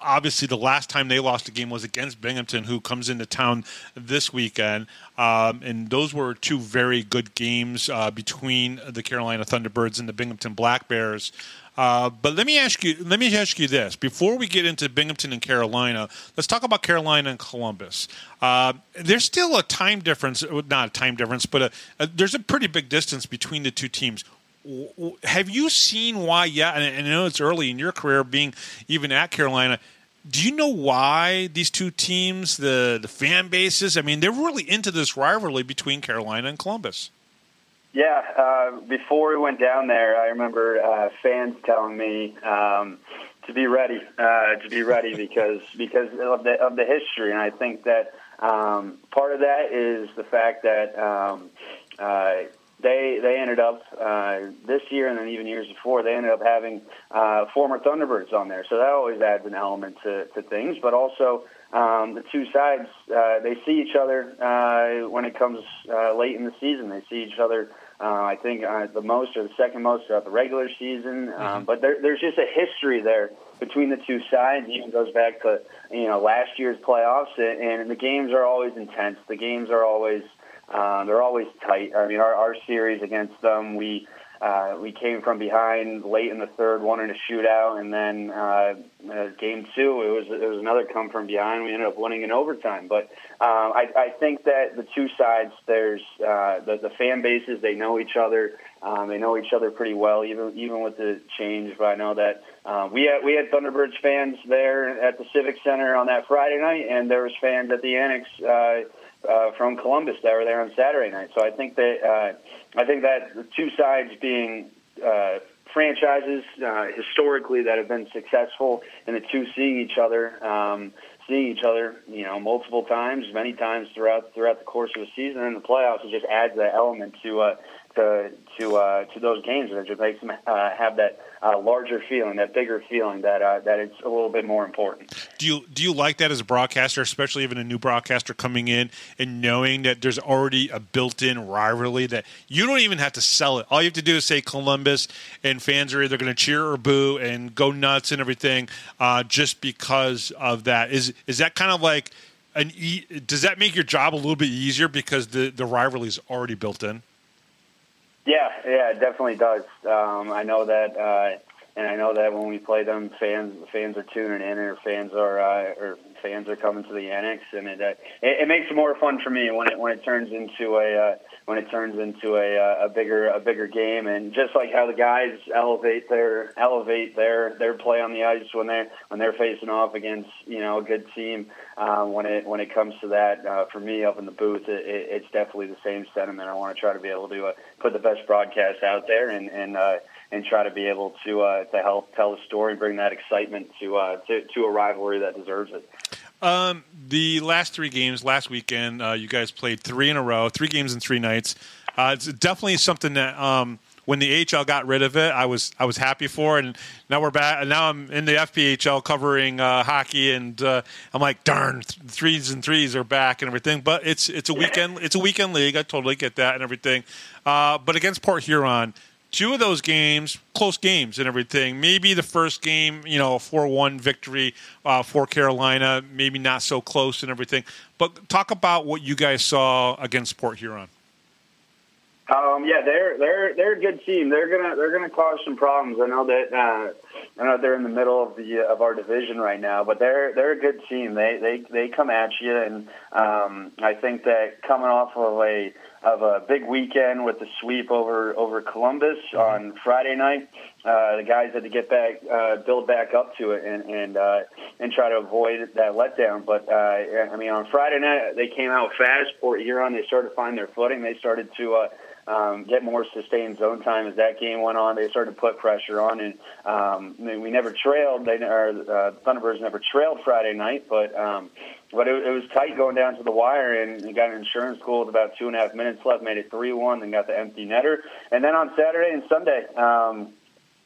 obviously, the last time they lost a game was against Binghamton, who comes into town this weekend, um, and those were two very good games uh, between the Carolina Thunderbirds and the Binghamton Black Bears. Uh, but let me ask you. Let me ask you this: before we get into Binghamton and Carolina, let's talk about Carolina and Columbus. Uh, there's still a time difference, not a time difference, but a, a, there's a pretty big distance between the two teams. Have you seen why I and I know it's early in your career, being even at Carolina. Do you know why these two teams, the the fan bases? I mean, they're really into this rivalry between Carolina and Columbus. Yeah, uh, before we went down there, I remember uh, fans telling me um, to be ready, uh, to be ready because because of the of the history, and I think that um, part of that is the fact that um, uh, they they ended up uh, this year and then even years before they ended up having uh, former Thunderbirds on there, so that always adds an element to, to things, but also. Um, the two sides, uh, they see each other uh, when it comes uh, late in the season. They see each other uh, I think uh, the most or the second most throughout the regular season. Um, but there, there's just a history there between the two sides. It even goes back to you know last year's playoffs, and, and the games are always intense. The games are always uh, they're always tight. I mean, our, our series against them, we uh, we came from behind late in the third, won in a shootout, and then uh, uh, game two, it was it was another come from behind. We ended up winning in overtime. But uh, I, I think that the two sides, there's uh, the, the fan bases, they know each other. Um, they know each other pretty well, even even with the change. But I know that uh, we had we had Thunderbirds fans there at the Civic Center on that Friday night, and there was fans at the Annex. Uh, uh, from Columbus that were there on Saturday night. So I think that uh, I think that the two sides being uh, franchises uh, historically that have been successful, and the two seeing each other, um, seeing each other, you know, multiple times, many times throughout throughout the course of a season, and the playoffs, it just adds that element to uh, to to uh, to those games, it just makes them uh, have that uh, larger feeling, that bigger feeling that uh, that it's a little bit more important. Do you do you like that as a broadcaster, especially even a new broadcaster coming in and knowing that there's already a built-in rivalry that you don't even have to sell it. All you have to do is say Columbus, and fans are either going to cheer or boo and go nuts and everything, uh, just because of that. Is is that kind of like an? E- does that make your job a little bit easier because the the rivalry is already built in? Yeah, yeah, it definitely does. Um, I know that, uh, and I know that when we play them, fans fans are tuning in, or fans are uh, or fans are coming to the annex, and it, uh, it it makes it more fun for me when it when it turns into a uh, when it turns into a uh, a bigger a bigger game, and just like how the guys elevate their elevate their their play on the ice when they when they're facing off against you know a good team. Uh, when it when it comes to that, uh, for me up in the booth, it, it, it's definitely the same sentiment. I want to try to be able to uh, put the best broadcast out there and and uh, and try to be able to uh, to help tell the story, bring that excitement to uh, to, to a rivalry that deserves it. Um, the last three games last weekend, uh, you guys played three in a row, three games in three nights. Uh, it's definitely something that um, when the AHL got rid of it, I was I was happy for, and now we're back. Now I'm in the FPHL covering uh, hockey, and uh, I'm like, darn, th- threes and threes are back and everything. But it's it's a weekend it's a weekend league. I totally get that and everything. Uh, but against Port Huron, two of those games, close games and everything. Maybe the first game, you know, a 4 1 victory uh, for Carolina, maybe not so close and everything. But talk about what you guys saw against Port Huron. Um, yeah, they're they're they're a good team. They're gonna they're gonna cause some problems. I know that uh, I know they're in the middle of the of our division right now, but they're they're a good team. They they they come at you, and um, I think that coming off of a of a big weekend with the sweep over over Columbus on Friday night, uh, the guys had to get back, uh, build back up to it, and and uh, and try to avoid that letdown. But uh, I mean, on Friday night they came out fast. Port Huron they started to find their footing. They started to. Uh, um, get more sustained zone time as that game went on. They started to put pressure on, and um, we never trailed. They or uh, Thunderbirds never trailed Friday night, but um, but it, it was tight going down to the wire, and you got an insurance goal with about two and a half minutes left, made it three one, then got the empty netter, and then on Saturday and Sunday. Um,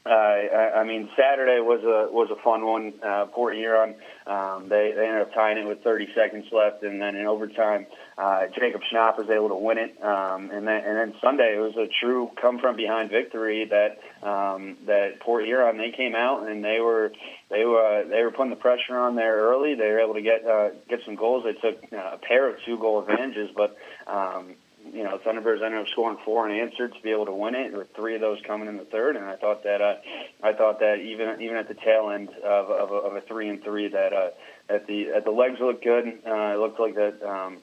uh, I, I mean, Saturday was a was a fun one. Uh, Port Huron, um, they they ended up tying it with 30 seconds left, and then in overtime, Jacob Schnapp was able to win it. Um, and then and then Sunday, it was a true come from behind victory that um, that Port Huron they came out and they were they were they were putting the pressure on there early. They were able to get uh, get some goals. They took uh, a pair of two goal advantages, but um, you know, Thunderbirds ended up scoring four unanswered to be able to win it, with three of those coming in the third. And I thought that uh, I thought that even even at the tail end of of a, of a three and three, that uh, at the at the legs looked good. Uh, it looked like that. Um,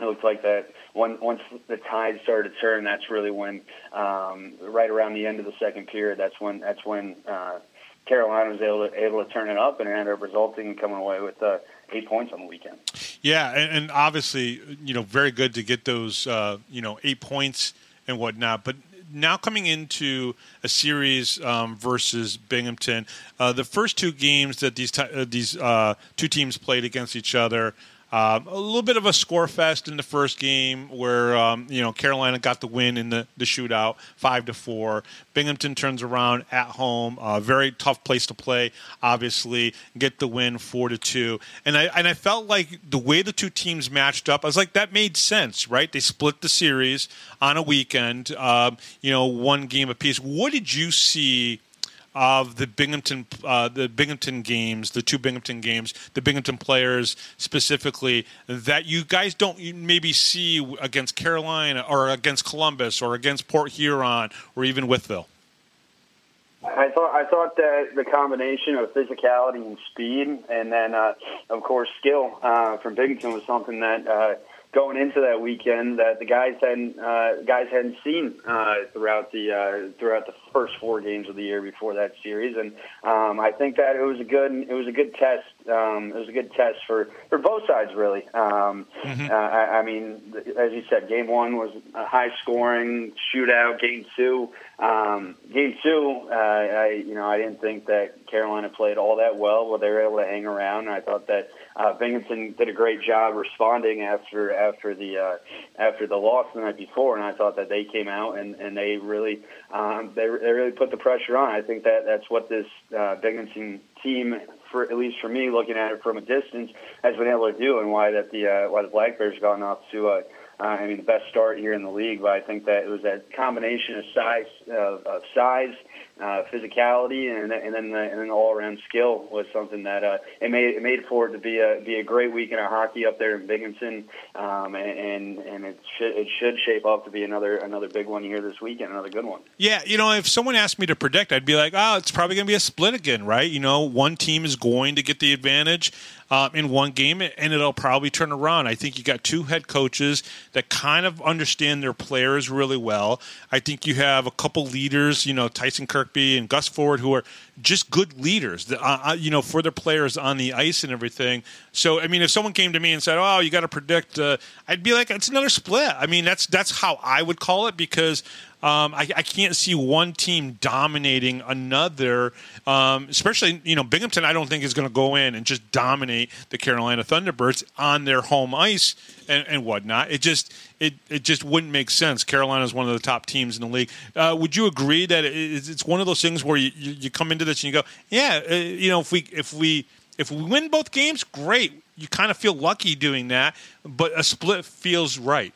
it looked like that when, once the tide started to turn, that's really when, um, right around the end of the second period, that's when that's when uh, Carolina was able to able to turn it up, and it ended up resulting in coming away with uh, eight points on the weekend. Yeah, and, and obviously, you know, very good to get those, uh, you know, eight points and whatnot. But now coming into a series um, versus Binghamton, uh, the first two games that these t- uh, these uh, two teams played against each other. Um, a little bit of a score fest in the first game, where um, you know Carolina got the win in the, the shootout, five to four. Binghamton turns around at home, a very tough place to play. Obviously, get the win, four to two. And I and I felt like the way the two teams matched up, I was like, that made sense, right? They split the series on a weekend, um, you know, one game apiece. What did you see? Of the Binghamton uh, the Binghamton games, the two Binghamton games, the Binghamton players specifically that you guys don't maybe see against Carolina or against Columbus or against Port Huron or even Wytheville? I thought I thought that the combination of physicality and speed, and then uh, of course skill uh, from Binghamton was something that uh, going into that weekend that the guys hadn't uh, guys hadn't seen uh, throughout the uh, throughout the first four games of the year before that series, and um, I think that it was a good it was a good test. Um, it was a good test for, for both sides, really. Um, mm-hmm. uh, I, I mean, as you said, game one was a high scoring shootout. Game two, um, game two, uh, I you know I didn't think that Carolina played all that well. Well, they were able to hang around. I thought that uh, Binghamton did a great job responding after after the uh, after the loss the night before, and I thought that they came out and, and they really um, they they really put the pressure on. I think that that's what this uh, Binghamton team, for at least for me, looking at it from a distance, has been able to do, and why that the uh, why the Black Bears gone off to. Uh, uh, I mean, the best start here in the league, but I think that it was that combination of size, of, of size, uh, physicality, and, and then the, and then the all around skill was something that uh, it made it made for it to be a be a great weekend of hockey up there in Binghamton, um, and and it should it should shape up to be another another big one here this weekend, another good one. Yeah, you know, if someone asked me to predict, I'd be like, oh, it's probably going to be a split again, right? You know, one team is going to get the advantage uh, in one game, and it'll probably turn around. I think you got two head coaches that kind of understand their players really well. I think you have a couple leaders, you know, Tyson Kirkby and Gus Ford, who are just good leaders, uh, uh, you know, for their players on the ice and everything. So, I mean, if someone came to me and said, "Oh, you got to predict," uh, I'd be like, "It's another split." I mean, that's that's how I would call it because um, I, I, can't see one team dominating another, um, especially you know Binghamton. I don't think is going to go in and just dominate the Carolina Thunderbirds on their home ice and, and whatnot. It just it it just wouldn't make sense. Carolina is one of the top teams in the league. Uh, would you agree that it's one of those things where you, you come into this and you go, yeah, uh, you know, if we if we if we win both games, great. You kind of feel lucky doing that, but a split feels right.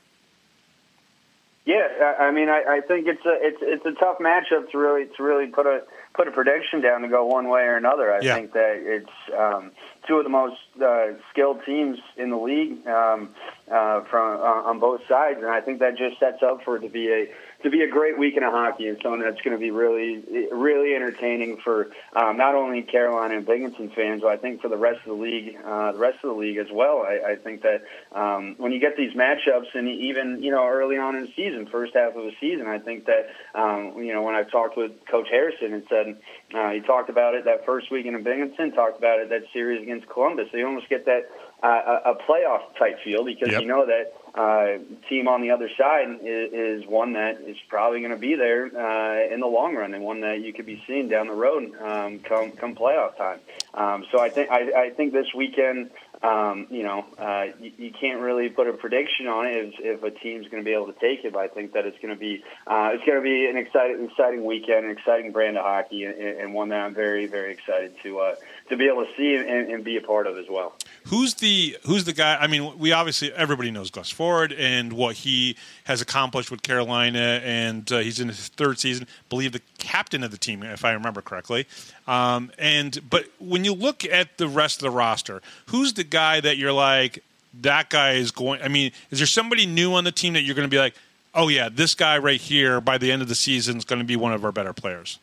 Yeah, I mean, I, I think it's a it's it's a tough matchup to really to really put a put a prediction down to go one way or another. I Yeah. think that it's um, two of the most uh, skilled teams in the league um, uh, from uh, on both sides, and I think that just sets up for it to be a to be a great weekend of hockey and something that's going to be really really entertaining for um, not only Carolina and Binghamton fans, but I think for the rest of the league, uh, the rest of the league as well. I, I think that um, when you get these matchups, and even you know early on in the season, first half of the season, I think that um, you know when I've talked with Coach Harrison and said uh, he talked about it that first weekend in Binghamton, talked about it that series against Columbus. So you almost get that uh, a a playoff type feel because Yep. you know that uh, team on the other side is, is one that is probably going to be there uh, in the long run and one that you could be seeing down the road um, come come playoff time. Um, so I think I, I think this weekend, um, you know, uh, you, you can't really put a prediction on it if, if a team's going to be able to take it. But I think that it's going to be uh, it's going to be an exciting exciting weekend, an exciting brand of hockey, and, and one that I'm very very excited to uh, to be able to see and, and be a part of as well. Who's the who's the guy? I mean, we obviously everybody knows Gus Ford and what he has accomplished with Carolina, and uh, he's in his third season. believe the captain of the team, if I remember correctly. Um, and but when you look at the rest of the roster, who's the guy that you're like that guy is going? I mean, is there somebody new on the team that you're going to be like, oh yeah, this guy right here by the end of the season is going to be one of our better players?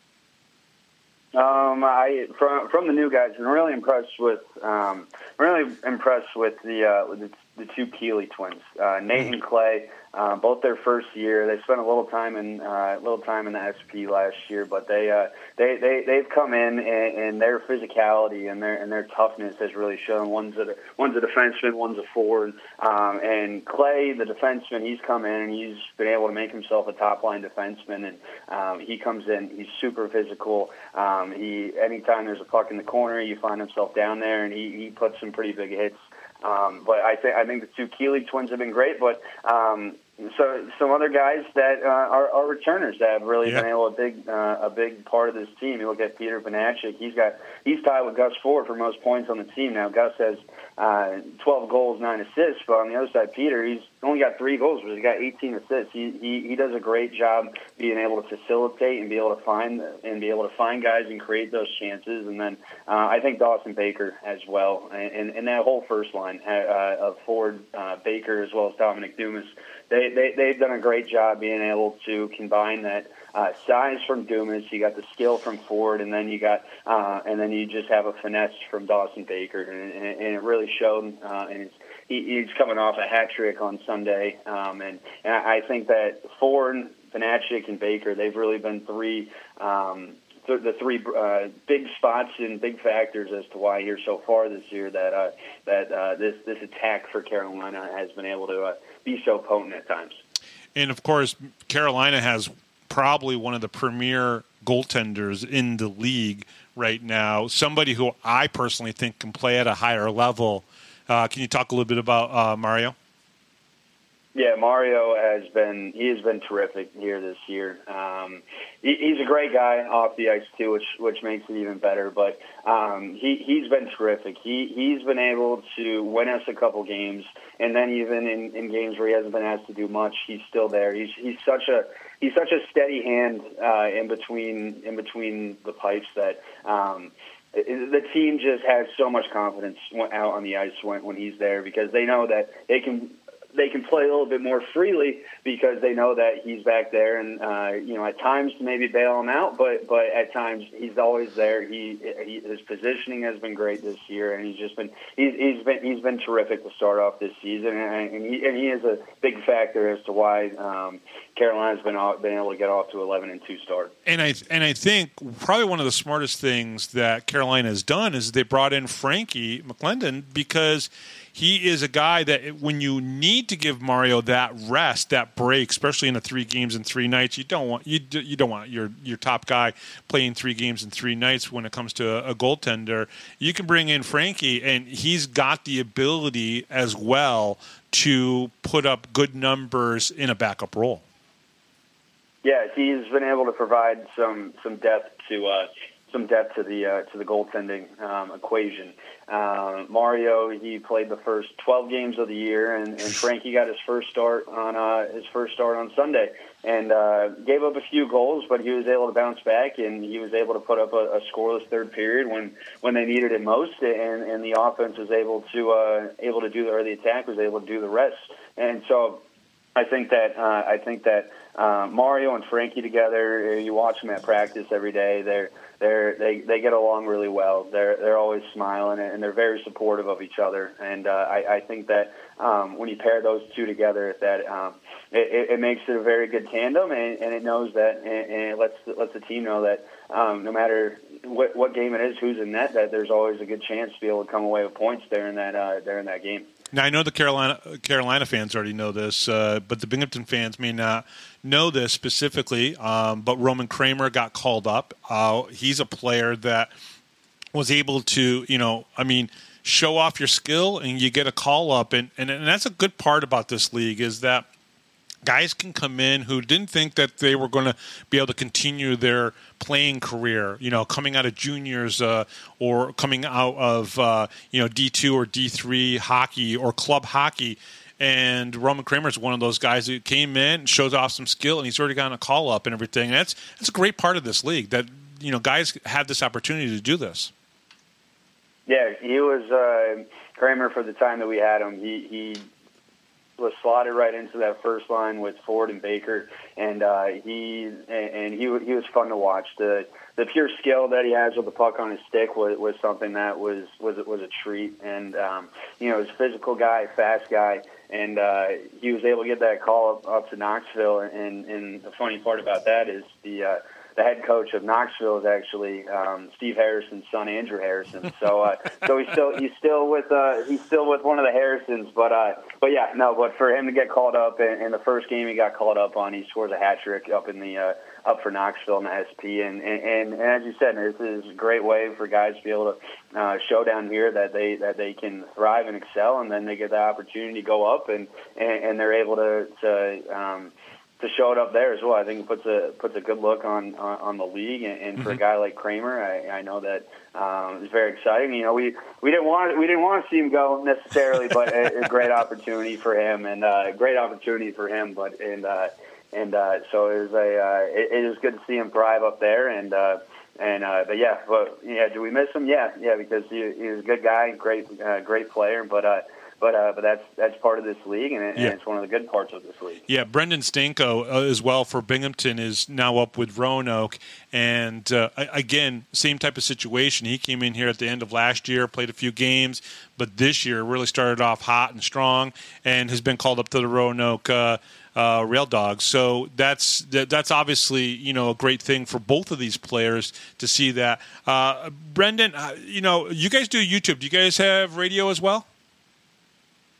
Um, I from from the new guys, I'm really impressed with um, really impressed with the uh, with the, the two Keeley twins, uh, Nate and Clay. Uh, both their first year, they spent a little time in uh, little time in the SP last year, but they uh, they they they've come in and, and their physicality and their and their toughness has really shown. One's a one's a defenseman, one's a forward, um, and Clay, the defenseman, he's come in and he's been able to make himself a top line defenseman, and um, he comes in, he's super physical. Um, he anytime there's a puck in the corner, you find himself down there, and he he puts some pretty big hits. Um, but I think I think the two Keeley twins have been great. But um, so some other guys that uh, are, are returners that have really been able to big uh, a big part of this team. You look at Peter Banachik; he's got he's tied with Gus Ford for most points on the team now. Gus has uh, 12 goals, nine assists, but on the other side, Peter he's only got three goals, but he's got 18 assists. He he, he does a great job being able to facilitate and be able to find and be able to find guys and create those chances. And then uh, I think Dawson Baker as well, and, and, and that whole first line uh, of Ford, uh, Baker, as well as Dominic Dumas. They, they they've done a great job being able to combine that uh, size from Dumas. You got the skill from Ford, and then you got uh, and then you just have a finesse from Dawson Baker, and, and, and it really showed. Uh, and it's, he, he's coming off a hat trick on Sunday, um, and, and I think that Ford, Panachik, and Baker they've really been three. Um, th- the three uh, big spots and big factors as to why here so far this year that uh, that uh, this this attack for Carolina has been able to uh, be so potent at times. And of course, Carolina has probably one of the premier goaltenders in the league right now. Somebody who I personally think can play at a higher level. Uh, can you talk a little bit about uh, Mario? Yeah, Mario has been he has been terrific here this year. Um, he, he's a great guy off the ice too, which which makes it even better. But um, he he's been terrific. He he's been able to win us a couple games, and then even in, in games where he hasn't been asked to do much, he's still there. He's he's such a he's such a steady hand uh, in between in between the pipes that. Um, the team just has so much confidence out on the ice when, when he's there because they know that they can they can play a little bit more freely because they know that he's back there and uh, you know at times maybe bail him out but but at times he's always there. He, he his positioning has been great this year and he's just been he's, he's been he's been terrific to start off this season. And, and he and he is a big factor as to why um, Carolina's been off, been able to get off to 11 and 2 start. And I and I think probably one of the smartest things that Carolina has done is they brought in Frankie McClendon because he is a guy that when you need to give Mario that rest, that break, especially in the three games and three nights, you don't want you you don't want your your top guy playing three games and three nights when it comes to a, a goaltender. You can bring in Frankie, and he's got the ability as well to put up good numbers in a backup role. Yeah, he's been able to provide some some depth to uh, some depth to the uh, to the goaltending um, equation. Uh, Mario he played the first 12 games of the year, and, and Frankie got his first start on uh, his first start on Sunday, and uh, gave up a few goals, but he was able to bounce back, and he was able to put up a, a scoreless third period when when they needed it most, and, and the offense was able to uh, able to do or the attack was able to do the rest, and so. I think that uh, I think that uh, Mario and Frankie together. You watch them at practice every day. They're they're they they get along really well. They're they're always smiling and they're very supportive of each other. And uh, I, I think that um, when you pair those two together, that um, it, it makes it a very good tandem, and, and it knows that, and, and it lets lets the team know that um, no matter what, what game it is, who's in net, that there's always a good chance to be able to come away with points there in that uh, there in that game. Now I know the Carolina Carolina fans already know this, uh, but the Binghamton fans may not know this specifically. Um, but Roman Kramer got called up. Uh, he's a player that was able to, you know, I mean, show off your skill and you get a call up, and, and and that's a good part about this league is that guys can come in who didn't think that they were going to be able to continue their playing career, you know, coming out of juniors uh, or coming out of, uh, you know, D2 or D3 hockey or club hockey. And Roman Kramer is one of those guys who came in, and shows off some skill, and he's already gotten a call up and everything. And that's that's a great part of this league that you know guys have this opportunity to do this. Yeah, he was uh, Kramer for the time that we had him. He he was slotted right into that first line with Ford and Baker, and uh, he and he he was fun to watch. The the pure skill that he has with the puck on his stick was, was something that was was was a treat. And um, you know, he's a physical guy, fast guy, and uh, he was able to get that call up, up to Knoxville. And, and the funny part about that is the uh, the head coach of Knoxville is actually um, Steve Harrison's son, Andrew Harrison. So, uh, so he's still he's still with uh, he's still with one of the Harrisons. But uh, but yeah, no. But for him to get called up in, in the first game he got called up on, he scores a hat trick up in the uh, up for Knoxville in the SP. And, and and as you said, this is a great way for guys to be able to uh, show down here that they that they can thrive and excel, and then they get the opportunity to go up and and, and they're able to to um, to show it up there as well. I think it puts a puts a good look on on, on the league, and, and for mm-hmm. a guy like Kramer, I, I know that um, it's very exciting. You know, we we didn't want we didn't want to see him go necessarily, but a, a great opportunity for him, and uh, a great opportunity for him. But and uh, and uh, so it was a uh, it, it was good to see him thrive up there, and. Uh, and uh, but yeah, but yeah, do we miss him? Yeah, yeah, because he, he was a good guy, great, uh, great player. But uh, but uh, but that's that's part of this league, and, it, yeah. and, it's one of the good parts of this league. Yeah, Brendan Stanko uh, as well for Binghamton is now up with Roanoke, and uh, again, same type of situation. He came in here at the end of last year, played a few games, but this year really started off hot and strong, and has been called up to the Roanoke. Uh, uh, Rail Dogs. So that's that's obviously you know a great thing for both of these players to see that. Uh, Brendan, uh, you know you guys do YouTube. Do you guys have radio as well?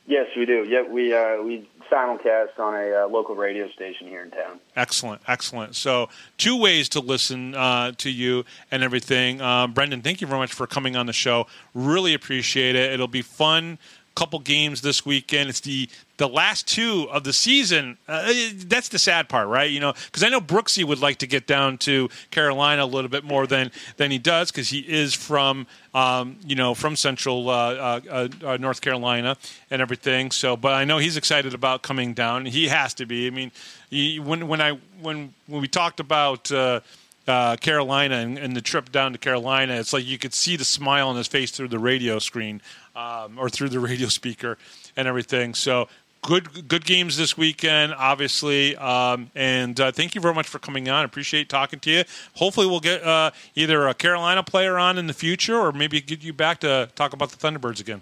Yes, we do. Yep, we uh, we simulcast on a uh, local radio station here in town. Excellent, excellent. So, two ways to listen uh, to you and everything. Um, Brendan, thank you very much for coming on the show. Really appreciate it. It'll be fun couple games this weekend. It's the the last two of the season. Uh, that's the sad part, right? You know, because I know Brooksy would like to get down to Carolina a little bit more than than he does because he is from um, you know from Central uh, uh, uh, North Carolina and everything. So, but I know he's excited about coming down. He has to be. I mean, he, when when I when when we talked about. Uh, uh, Carolina and, and, the trip down to Carolina, it's like you could see the smile on his face through the radio screen um, or through the radio speaker and everything. So good good games this weekend, obviously. Um, and uh, thank you very much for coming on. Appreciate talking to you. Hopefully, we'll get uh, either a Carolina player on in the future, or maybe get you back to talk about the Thunderbirds again.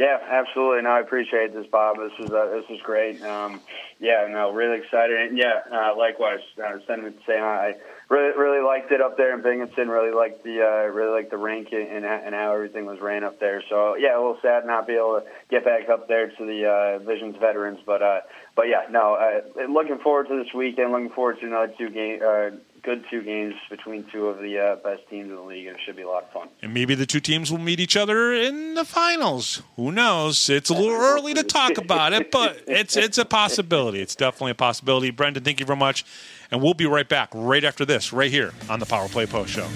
Yeah, absolutely. No, I appreciate this, Bob. This is uh, this is great. Um, yeah, no, really excited. And yeah, uh, likewise, uh, sentiment saying I really really liked it up there in Binghamton. Really liked the uh, really liked the rink and, and how everything was ran up there. So yeah, a little sad not be able to get back up there to the uh, Visions veterans, but uh, but yeah, no, uh, looking forward to this weekend. Looking forward to another two game uh, good two games between two of the uh, best teams in the league. And it should be a lot of fun. And maybe the two teams will meet each other in the finals. Who knows? It's a little early to talk about it, but it's it's a possibility. It's definitely a possibility. Brendan, thank you very much. And we'll be right back right after this, right here on the Power Play Post Show.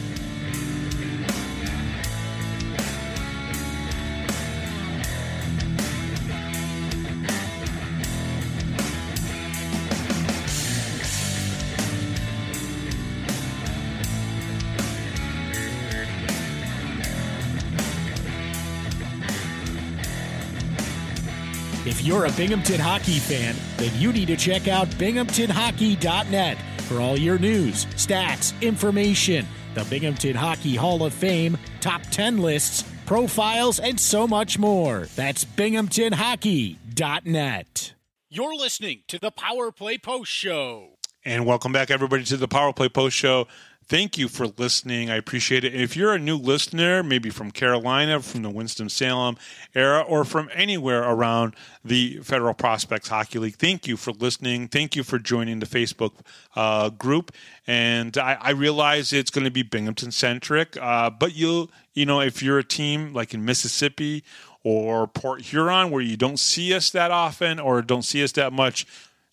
You're a Binghamton hockey fan, then you need to check out binghamtonhockey.net for all your news, stats, information, the Binghamton Hockey Hall of Fame, top 10 lists, profiles, and so much more. That's binghamtonhockey.net. You're listening to the Power Play Post Show. And welcome back, everybody, to the Power Play Post Show. Thank you for listening. I appreciate it. If you're a new listener, maybe from Carolina, from the Winston-Salem era, or from anywhere around the Federal Prospects Hockey League, thank you for listening. Thank you for joining the Facebook uh, group. And I, I, realize it's going to be Binghamton centric, uh, but you'll, you know if you're a team like in Mississippi or Port Huron where you don't see us that often or don't see us that much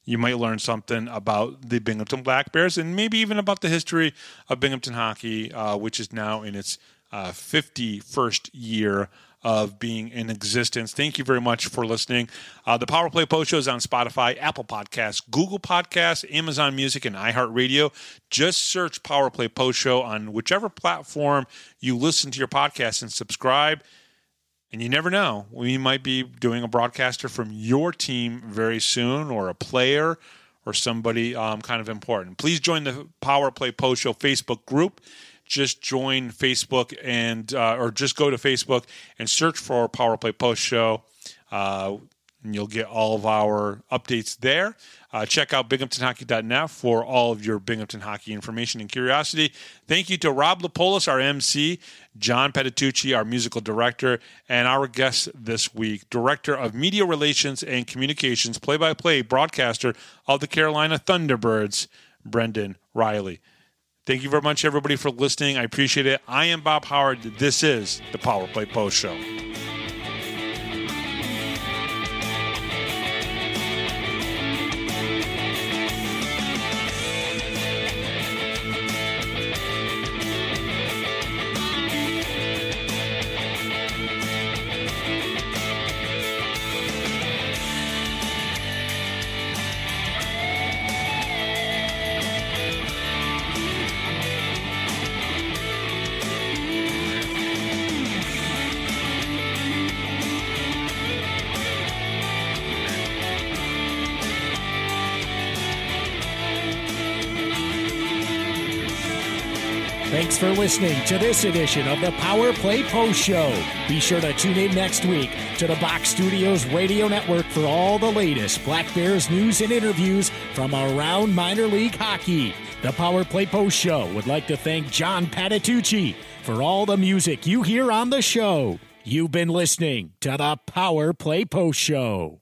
you might learn something about the Binghamton Black Bears and maybe even about the history of Binghamton hockey, uh, which is now in its uh, 51st year of being in existence. Thank you very much for listening. Uh, the Power Play Post Show is on Spotify, Apple Podcasts, Google Podcasts, Amazon Music, and iHeartRadio. Just search Power Play Post Show on whichever platform you listen to your podcast and subscribe. And you never know. We might be doing a broadcaster from your team very soon, or a player, or somebody um, kind of important. Please join the Power Play Post Show Facebook group. Just join Facebook and uh, or just go to Facebook and search for Power Play Post Show. Uh, and you'll get all of our updates there. Uh, check out binghamtonhockey.net for all of your Binghamton hockey information and curiosity. Thank you to Rob Lapolis, our MC, John Patitucci, our musical director, and our guest this week, Director of Media Relations and Communications, play by play broadcaster of the Carolina Thunderbirds, Brendan Reilly. Thank you very much, everybody, for listening. I appreciate it. I am Bob Howard. This is the Power Play Post Show. For listening to this edition of the Power Play Post Show. Be sure to tune in next week to the Box Studios Radio Network for all the latest Black Bears news and interviews from around minor league hockey. The Power Play Post Show would like to thank John Patitucci for all the music you hear on the show. You've been listening to the Power Play Post Show.